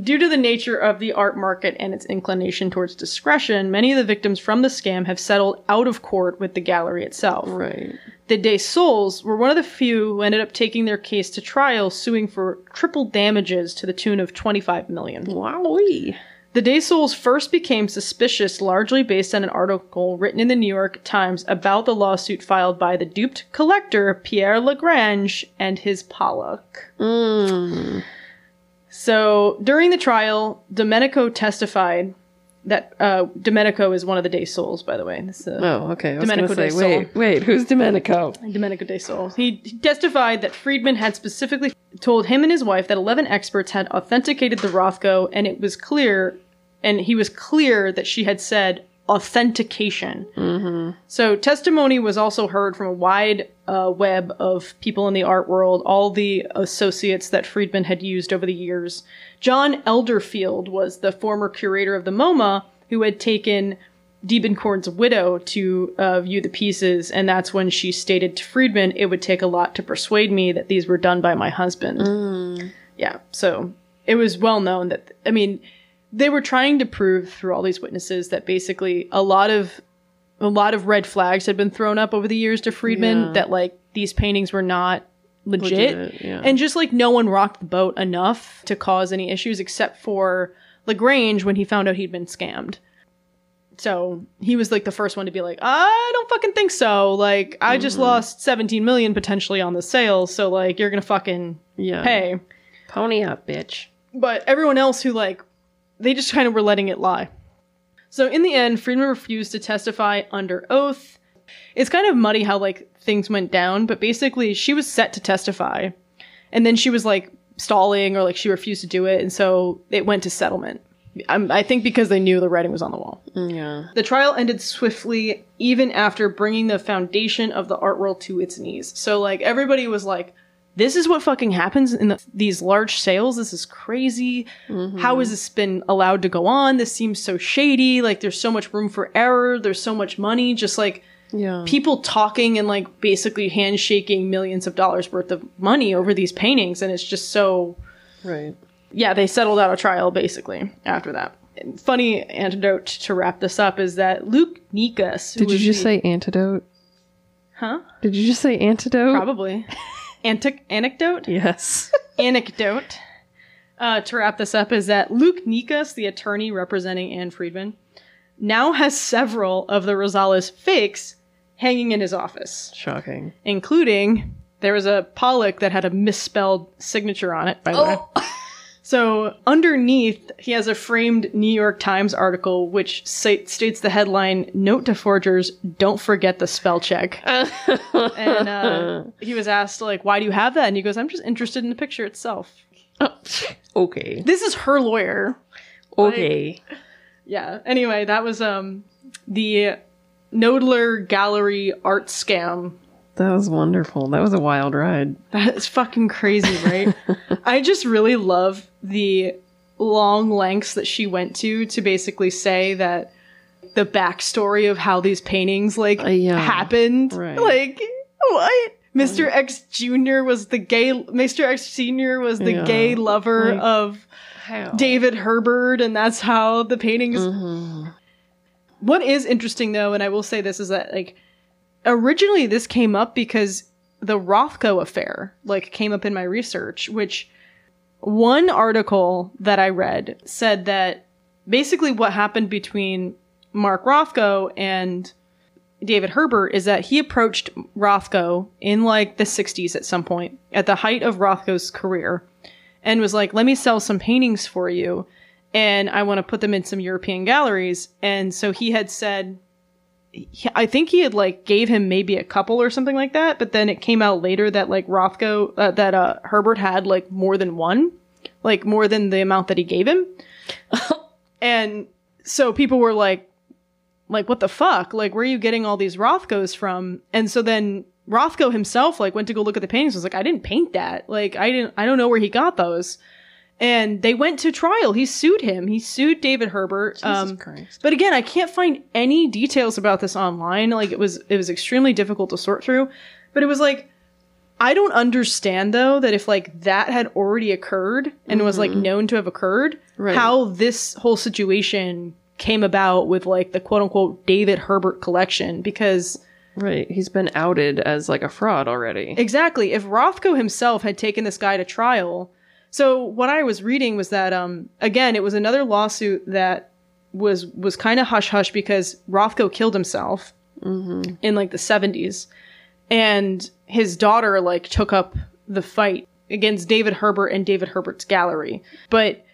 Due to the nature of the art market and its inclination towards discretion, many of the victims from the scam have settled out of court with the gallery itself. Right. The De Soles were one of the few who ended up taking their case to trial, suing for triple damages to the tune of 25 million. Wowee. The De Soles first became suspicious largely based on an article written in the New York Times about the lawsuit filed by the duped collector Pierre Lagrange and his Pollock. Mm. So during the trial, Domenico testified that uh, Domenico is one of the De Soles, by the way. This, uh, Oh, okay. I Domenico gonna de say, wait, wait, who's Domenico? Domenico De Sole. He he testified that Freedman had specifically told him and his wife that 11 experts had authenticated the Rothko, and it was clear, and he was clear that she had said authentication. So testimony was also heard from a wide uh, web of people in the art world, all the associates that Freedman had used over the years. John Elderfield was the former curator of the MoMA who had taken Diebenkorn's widow to uh, view the pieces, and that's when she stated to Freedman, "It would take a lot to persuade me that these were done by my husband." Yeah, so it was well known that I mean, they were trying to prove through all these witnesses that basically a lot of a lot of red flags had been thrown up over the years to Freedman Yeah. that like these paintings were not legit, Legit, yeah. and just like no one rocked the boat enough to cause any issues except for Lagrange when he found out he'd been scammed. So he was like the first one to be like, I don't fucking think so. Like, I just mm-hmm. lost 17 million potentially on the sale. So, like, you're gonna fucking Yeah. pay. Pony up, bitch. But everyone else who, like, they just kind of were letting it lie. So, in the end, Freedman refused to testify under oath. It's kind of muddy how, like, things went down, but basically, she was set to testify. And then she was, like, stalling or, like, she refused to do it. And so it went to settlement. I'm, I think because they knew the writing was on the wall. Yeah. The trial ended swiftly, even after bringing the foundation of the art world to its knees. So, like, everybody was like, this is what fucking happens in the, these large sales. This is crazy. Mm-hmm. How has this been allowed to go on? This seems so shady. Like, there's so much room for error. There's so much money. Just like Yeah. people talking and like basically handshaking millions of dollars worth of money over these paintings. And it's just so right. yeah, they settled out a trial basically after that. Funny antidote to wrap this up is that Luke Nikas. Did you just the- say antidote? Huh? Did you just say antidote? Probably. Antic- anecdote? Yes. Anecdote. Uh, to wrap this up is that Luke Nikas, the attorney representing Ann Freedman, now has several of the Rosales fakes hanging in his office, Shocking. including there was a Pollock that had a misspelled signature on it, by the way. So underneath, he has a framed New York Times article which states the headline "Note to forgers: Don't forget the spell check." and uh, he was asked like, "Why do you have that?" And he goes, "I'm just interested in the picture itself." okay. This is her lawyer. Okay. Yeah. Anyway, that was um the Knoedler Gallery art scam. That was wonderful. That was a wild ride. That is fucking crazy, right? I just really love the long lengths that she went to to basically say that the backstory of how these paintings like Uh, yeah. happened. Right. Like what? Mr. X Jr. was the gay Mr. X Senior was the Yeah. gay lover Like- of How? David Herbert, and that's how the paintings. Mhm. What is interesting though, and I will say this, is that like originally this came up because the Rothko affair like came up in my research, which one article that I read said that basically what happened between Mark Rothko and David Herbert is that he approached Rothko in like the 60s at some point, at the height of Rothko's career, and was like, let me sell some paintings for you. And I want to put them in some European galleries. And so he had said, he- I think he had like gave him maybe a couple or something like that. But then it came out later that like Rothko, uh, that uh, Herbert had like more than one, like more than the amount that he gave him. and so people were like, like what the fuck like where are you getting all these rothkos from and so then rothko himself like went to go look at the paintings was like i didn't paint that like i didn't i don't know where he got those and they went to trial he sued him he sued david herbert Jesus um Christ. but again i can't find any details about this online like it was it was extremely difficult to sort through but it was like i don't understand though that if like that had already occurred and was like known to have occurred Right. how this whole situation came about with like the quote unquote david herbert collection because Right. He's been outed as like a fraud already. exactly if rothko himself had taken this guy to trial so what i was reading was that um again it was another lawsuit that was was kind of hush hush because rothko killed himself Mm-hmm. in like the 70s and his daughter like took up the fight against david herbert and david herbert's gallery but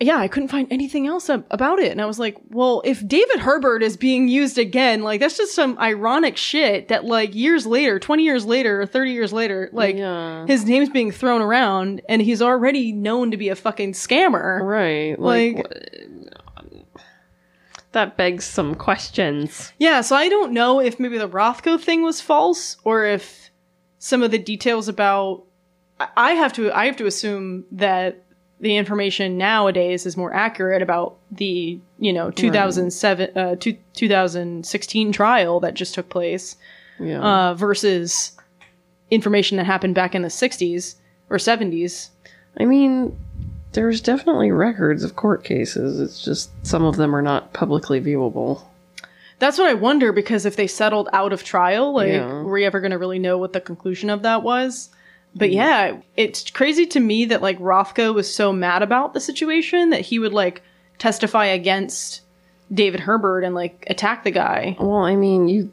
yeah i couldn't find anything else about it and i was like well if david herbert is being used again like that's just some ironic shit that like years later 20 years later or 30 years later like yeah. his name's being thrown around and he's already known to be a fucking scammer Right. Like, Like- uh, that begs some questions. Yeah, so I don't know if maybe the Rothko thing was false or if some of the details about I- I have to I have to assume that the information nowadays is more accurate about the, you know, 2007 uh two, 2016 trial that just took place Yeah. uh versus information that happened back in the 60s or 70s. I mean, there's definitely records of court cases. It's just some of them are not publicly viewable. That's what I wonder because if they settled out of trial, like, Yeah. were we ever going to really know what the conclusion of that was? But mm-hmm. yeah, it's crazy to me that like Rothko was so mad about the situation that he would like testify against David Herbert and like attack the guy. Well, I mean, you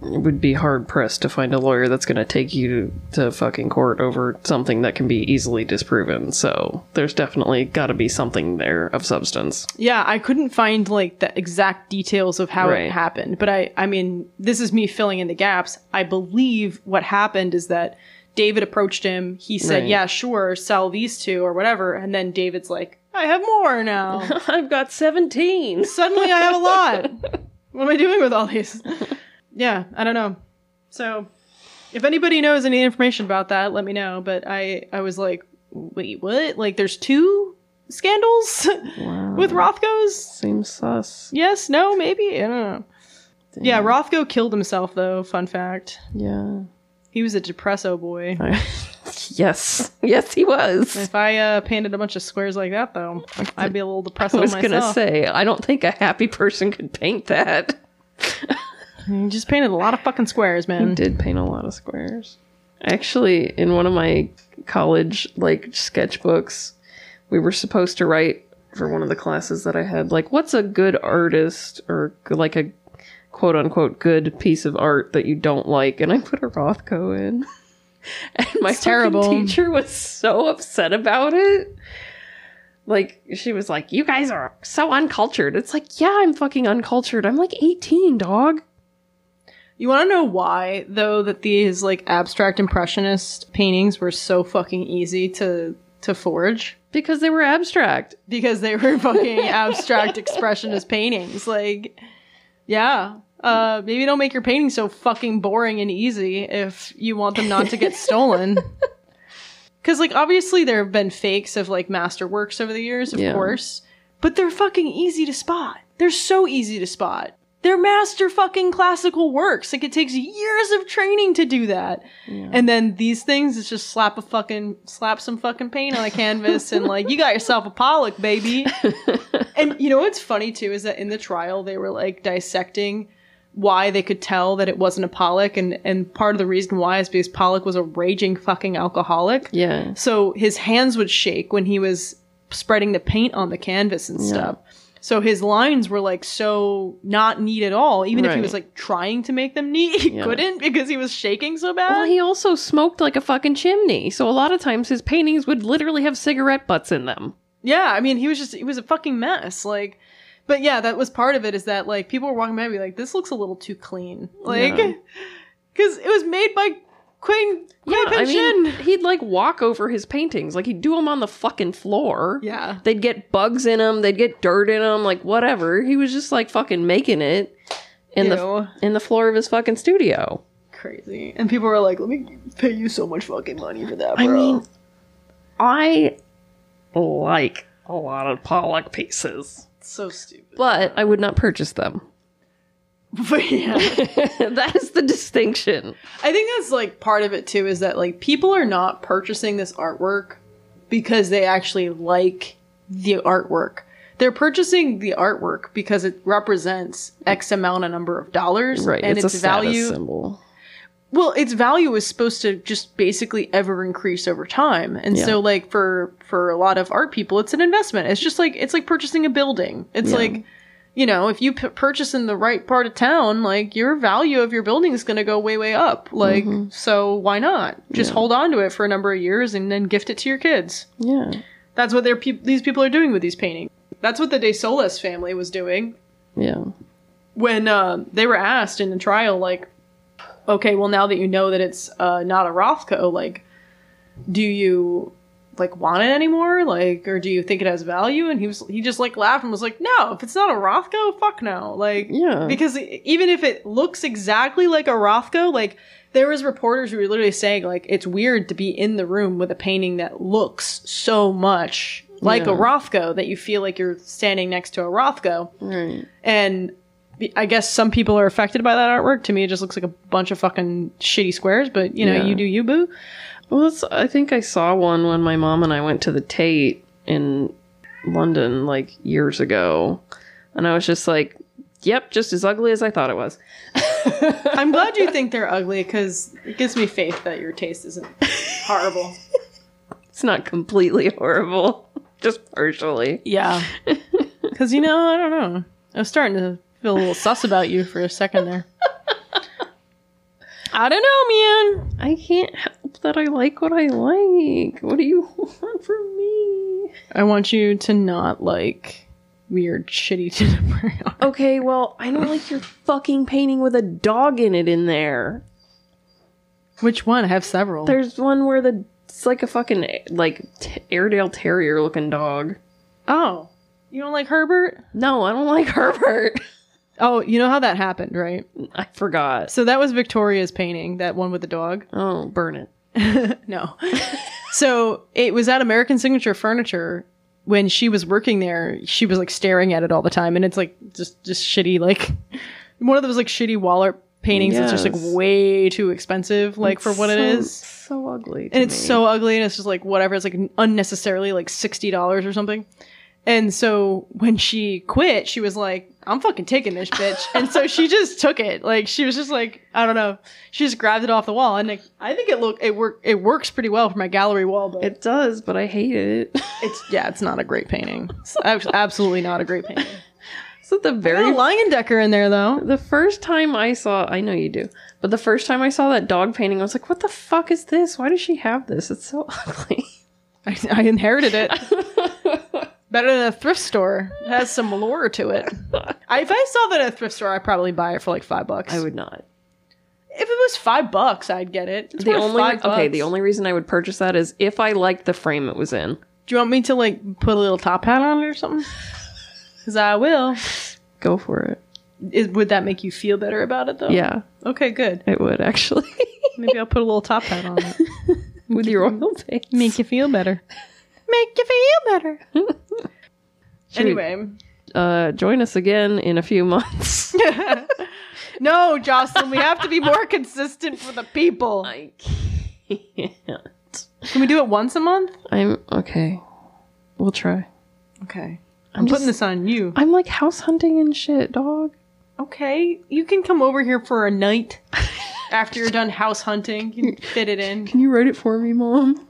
would be hard pressed to find a lawyer that's going to take you to fucking court over something that can be easily disproven. So there's definitely got to be something there of substance. Yeah, I couldn't find like the exact details of how Right. it happened, but I I mean, this is me filling in the gaps. I believe what happened is that David approached him. He said, Right. "Yeah, sure, sell these two or whatever." And then David's like, "I have more now." I've got 17. Suddenly I have a lot. what am I doing with all these? Yeah, I don't know. So, if anybody knows any information about that, let me know. But I, I was like, wait, what? Like, there's two scandals Wow. with Rothko's? Seems sus. Yes, no, maybe? I don't know. Yeah, Rothko killed himself, though. Fun fact. Yeah. He was a depresso boy. yes. Yes, he was. If I uh, painted a bunch of squares like that, though, I'd be a little depresso I was myself. going to say, I don't think a happy person could paint that. You just painted a lot of fucking squares, man. did paint a lot of squares. Actually, in one of my college like sketchbooks, we were supposed to write for one of the classes that I had like what's a good artist or like a quote unquote good piece of art that you don't like and I put a Rothko in. And my terrible. teacher was so upset about it. Like she was like, "You guys are so uncultured." It's like, "Yeah, I'm fucking uncultured. I'm like 18, dog." You want to know why, though, that these like abstract impressionist paintings were so fucking easy to to forge? Because they were abstract. Because they were fucking abstract expressionist paintings. Like, yeah. Uh, maybe don't make your paintings so fucking boring and easy if you want them not to get stolen. Because, like, obviously there have been fakes of, like, masterworks over the years, of Yeah. course. But they're fucking easy to spot. They're so easy to spot. They're master fucking classical works. Like, it takes years of training to do that. And then these things, it's just slap a fucking, slap some fucking paint on a canvas and, like, you got yourself a Pollock, baby. and you know what's funny, too, is that in the trial, they were, like, dissecting why they could tell that it wasn't a Pollock, and and part of the reason why is because Pollock was a raging fucking alcoholic. Yeah. So his hands would shake when he was spreading the paint on the canvas and stuff. So his lines were like so not neat at all. Even if he Right. was like trying to make them neat, he Yeah. couldn't because he was shaking so bad. Well, he also smoked like a fucking chimney, so a lot of times his paintings would literally have cigarette butts in them. Yeah, I mean, he was just he was a fucking mess. Like, but yeah, that was part of it. Is that like people were walking by and be like, this looks a little too clean, like, Yeah. because it was made by Quinn Yeah, Quinn I mean, he'd like walk over his paintings, like he'd do them on the fucking floor. Yeah, They'd get bugs in them, they'd get dirt in them, like whatever. He was just like fucking making it in the in the floor of his fucking studio. crazy. And people were like, let me pay you so much fucking money for that, bro. I mean, I like a lot of Pollock pieces, so stupid. but I would not purchase them. But yeah. that is the distinction. I think that's like part of it too is that like people are not purchasing this artwork because they actually like the artwork. They're purchasing the artwork because it represents X amount of number of dollars Right, and it's, its, a value symbol. well, its value is supposed to just basically ever increase over time. And Yeah. so like for for a lot of art people it's an investment. It's just like it's like purchasing a building. It's Yeah. like you know, if you p- purchase in the right part of town, like your value of your building is going to go way way up. Like so why not? Just Yeah. hold on to it for a number of years and then gift it to your kids. Yeah. That's what they're peop these people are doing with these paintings. That's what the De Soles family was doing Yeah. when uh, they were asked in the trial, like, okay, well, now that you know that it's uh, not a Rothko, like, do you like want it anymore? Like, or do you think it has value? And he was he just like laughed and was like, no, if it's not a Rothko, fuck no, like, Yeah. because even if it looks exactly like a Rothko, like. There was reporters who were literally saying like it's weird to be in the room with a painting that looks so much like a Yeah. Rothko that you feel like you're standing next to a Rothko. Right. And I guess some people are affected by that artwork. To me, it just looks like a bunch of fucking shitty squares. But you know, Yeah. you do you, boo. Well, I think I saw one when my mom and I went to the Tate in London like years ago, and I was just like, "Yep, just as ugly as I thought it was." I'm glad you think they're ugly because it gives me faith that your taste isn't horrible. It's not completely horrible, just partially. Yeah, because you know, I don't know. I was starting to feel a little sus about you for a second there. I don't know, man. I can't help that I like what I like. What do you want from me? I want you to not like weird, shitty tutorial. Okay, well, I don't like your fucking painting with a dog in it in there. Which one? I have several. There's one where the it's like a fucking like t- Airedale Terrier looking dog. oh, you don't like Herbert? No, I don't like Herbert. Oh, you know how that happened, right? I forgot. So that was Victoria's painting, that one with the dog. Oh, burn it. no. so it was at American Signature Furniture when she was working there. She was like staring at it all the time, and it's like just just shitty, like one of those like shitty wall art paintings that's just like way too expensive, like for what it So- is. So ugly. And it's so ugly, and it's just like whatever. It's like unnecessarily like sixty dollars or something. And so when she quit, she was like, I'm fucking taking this bitch. and so she just took it. Like she was just like, I don't know. She just grabbed it off the wall. And like, I think it look it work it works pretty well for my gallery wall, but It does, but I hate it. it's yeah, it's not a great painting. It's absolutely not a great painting. so the Very very lion decker in there though. the first time I saw, I know you do, but the first time I saw that dog painting, I was like, "What the fuck is this? Why does she have this? It's so ugly." I, I inherited it. Better than a thrift store. It has some lore to it. I, if I saw that at a thrift store, I'd probably buy it for like five bucks. I would not. If it was five bucks, I'd get it. It's The worth only five okay, bucks. the only reason I would purchase that is if I liked the frame it was in. Do you want me to like put a little top hat on it or something? Because I will. Go for it. Is, would that make you feel better about it though? Yeah, Okay, good. it would actually. Maybe I'll put a little top hat on it. with your oil paint. Make you feel better. Make you feel better. Should we, anyway. uh, join us again in a few months. no, Jocelyn, we have to be more consistent for the people. I can't. Can we do it once a month? I'm okay. We'll try. Okay. I'm I'm, just- putting this on you. I'm like house hunting and shit, dog. Okay. You can come over here for a night after you're done house hunting. You can fit it in. Can you write it for me, mom?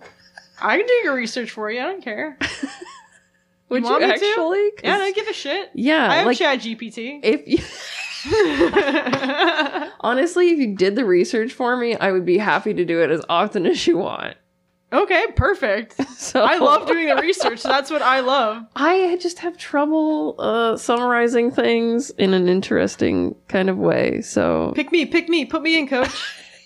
I can do your research for you. I don't care. Would you, want me to? actually? 'Cause- Yeah, I don't give a shit. yeah, I have like Chat GPT. if you honestly, if you did the research for me, I would be happy to do it as often as you want. okay, perfect. So I love doing the research. That's what I love. I just have trouble uh, summarizing things in an interesting kind of way. So Pick me, pick me, put me in, coach.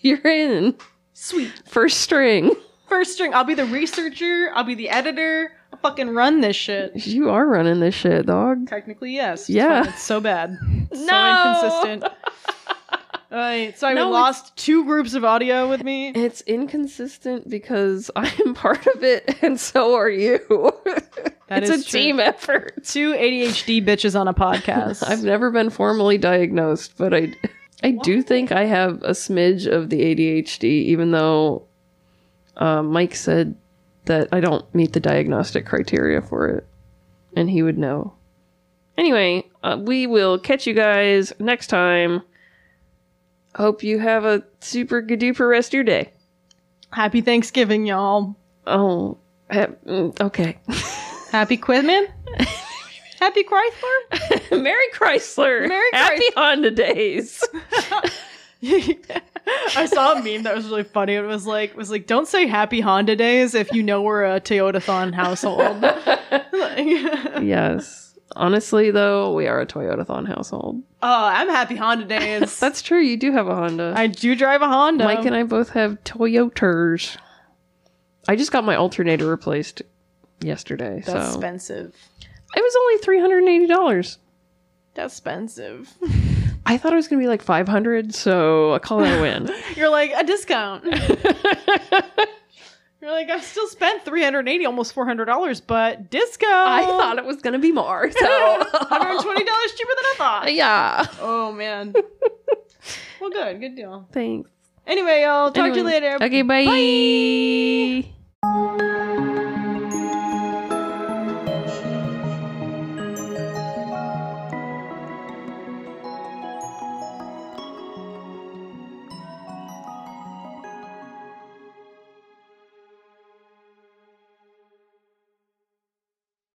you're in Sweet. first string. First string. I'll be the researcher. I'll be the editor. I'll fucking run this shit. You are running this shit, dog. Technically, yes. It's Yeah. fine. It's so bad. So No. inconsistent. Alright, so I No, lost two groups of audio with me. It's inconsistent because I am part of it, and so are you. That it's is a true. team effort. Two ADHD bitches on a podcast. I've never been formally diagnosed, but I, I do think I have a smidge of the ADHD, even though uh, Mike said that I don't meet the diagnostic criteria for it, and he would know. Anyway, uh, we will catch you guys next time. Hope you have a super duper rest of your day. Happy Thanksgiving, y'all. Oh, ha- mm, okay. Happy Quizman. Happy Chrysler. Merry Chrysler. Merry Happy Honda days. I saw a meme that was really funny. It was like, it was like, don't say Happy Honda Days if you know we're a Toyotathon household. Like, yes. Honestly, though, we are a Toyotathon household. oh, I'm Happy Honda Days. That's true. You do have a Honda. I do drive a Honda. Mike and I both have Toyotas. I just got my alternator replaced yesterday, That's so expensive. it was only three hundred and eighty dollars. That's expensive. I thought it was gonna be like five hundred, so I call that a win. You're like a discount. You're like I've still spent 380, almost 400 dollars, but discount. I thought it was gonna be more, so 120 dollars cheaper than I thought. yeah. Oh man. well, good, good deal. Thanks. Anyway, y'all talk to you later. Okay, bye.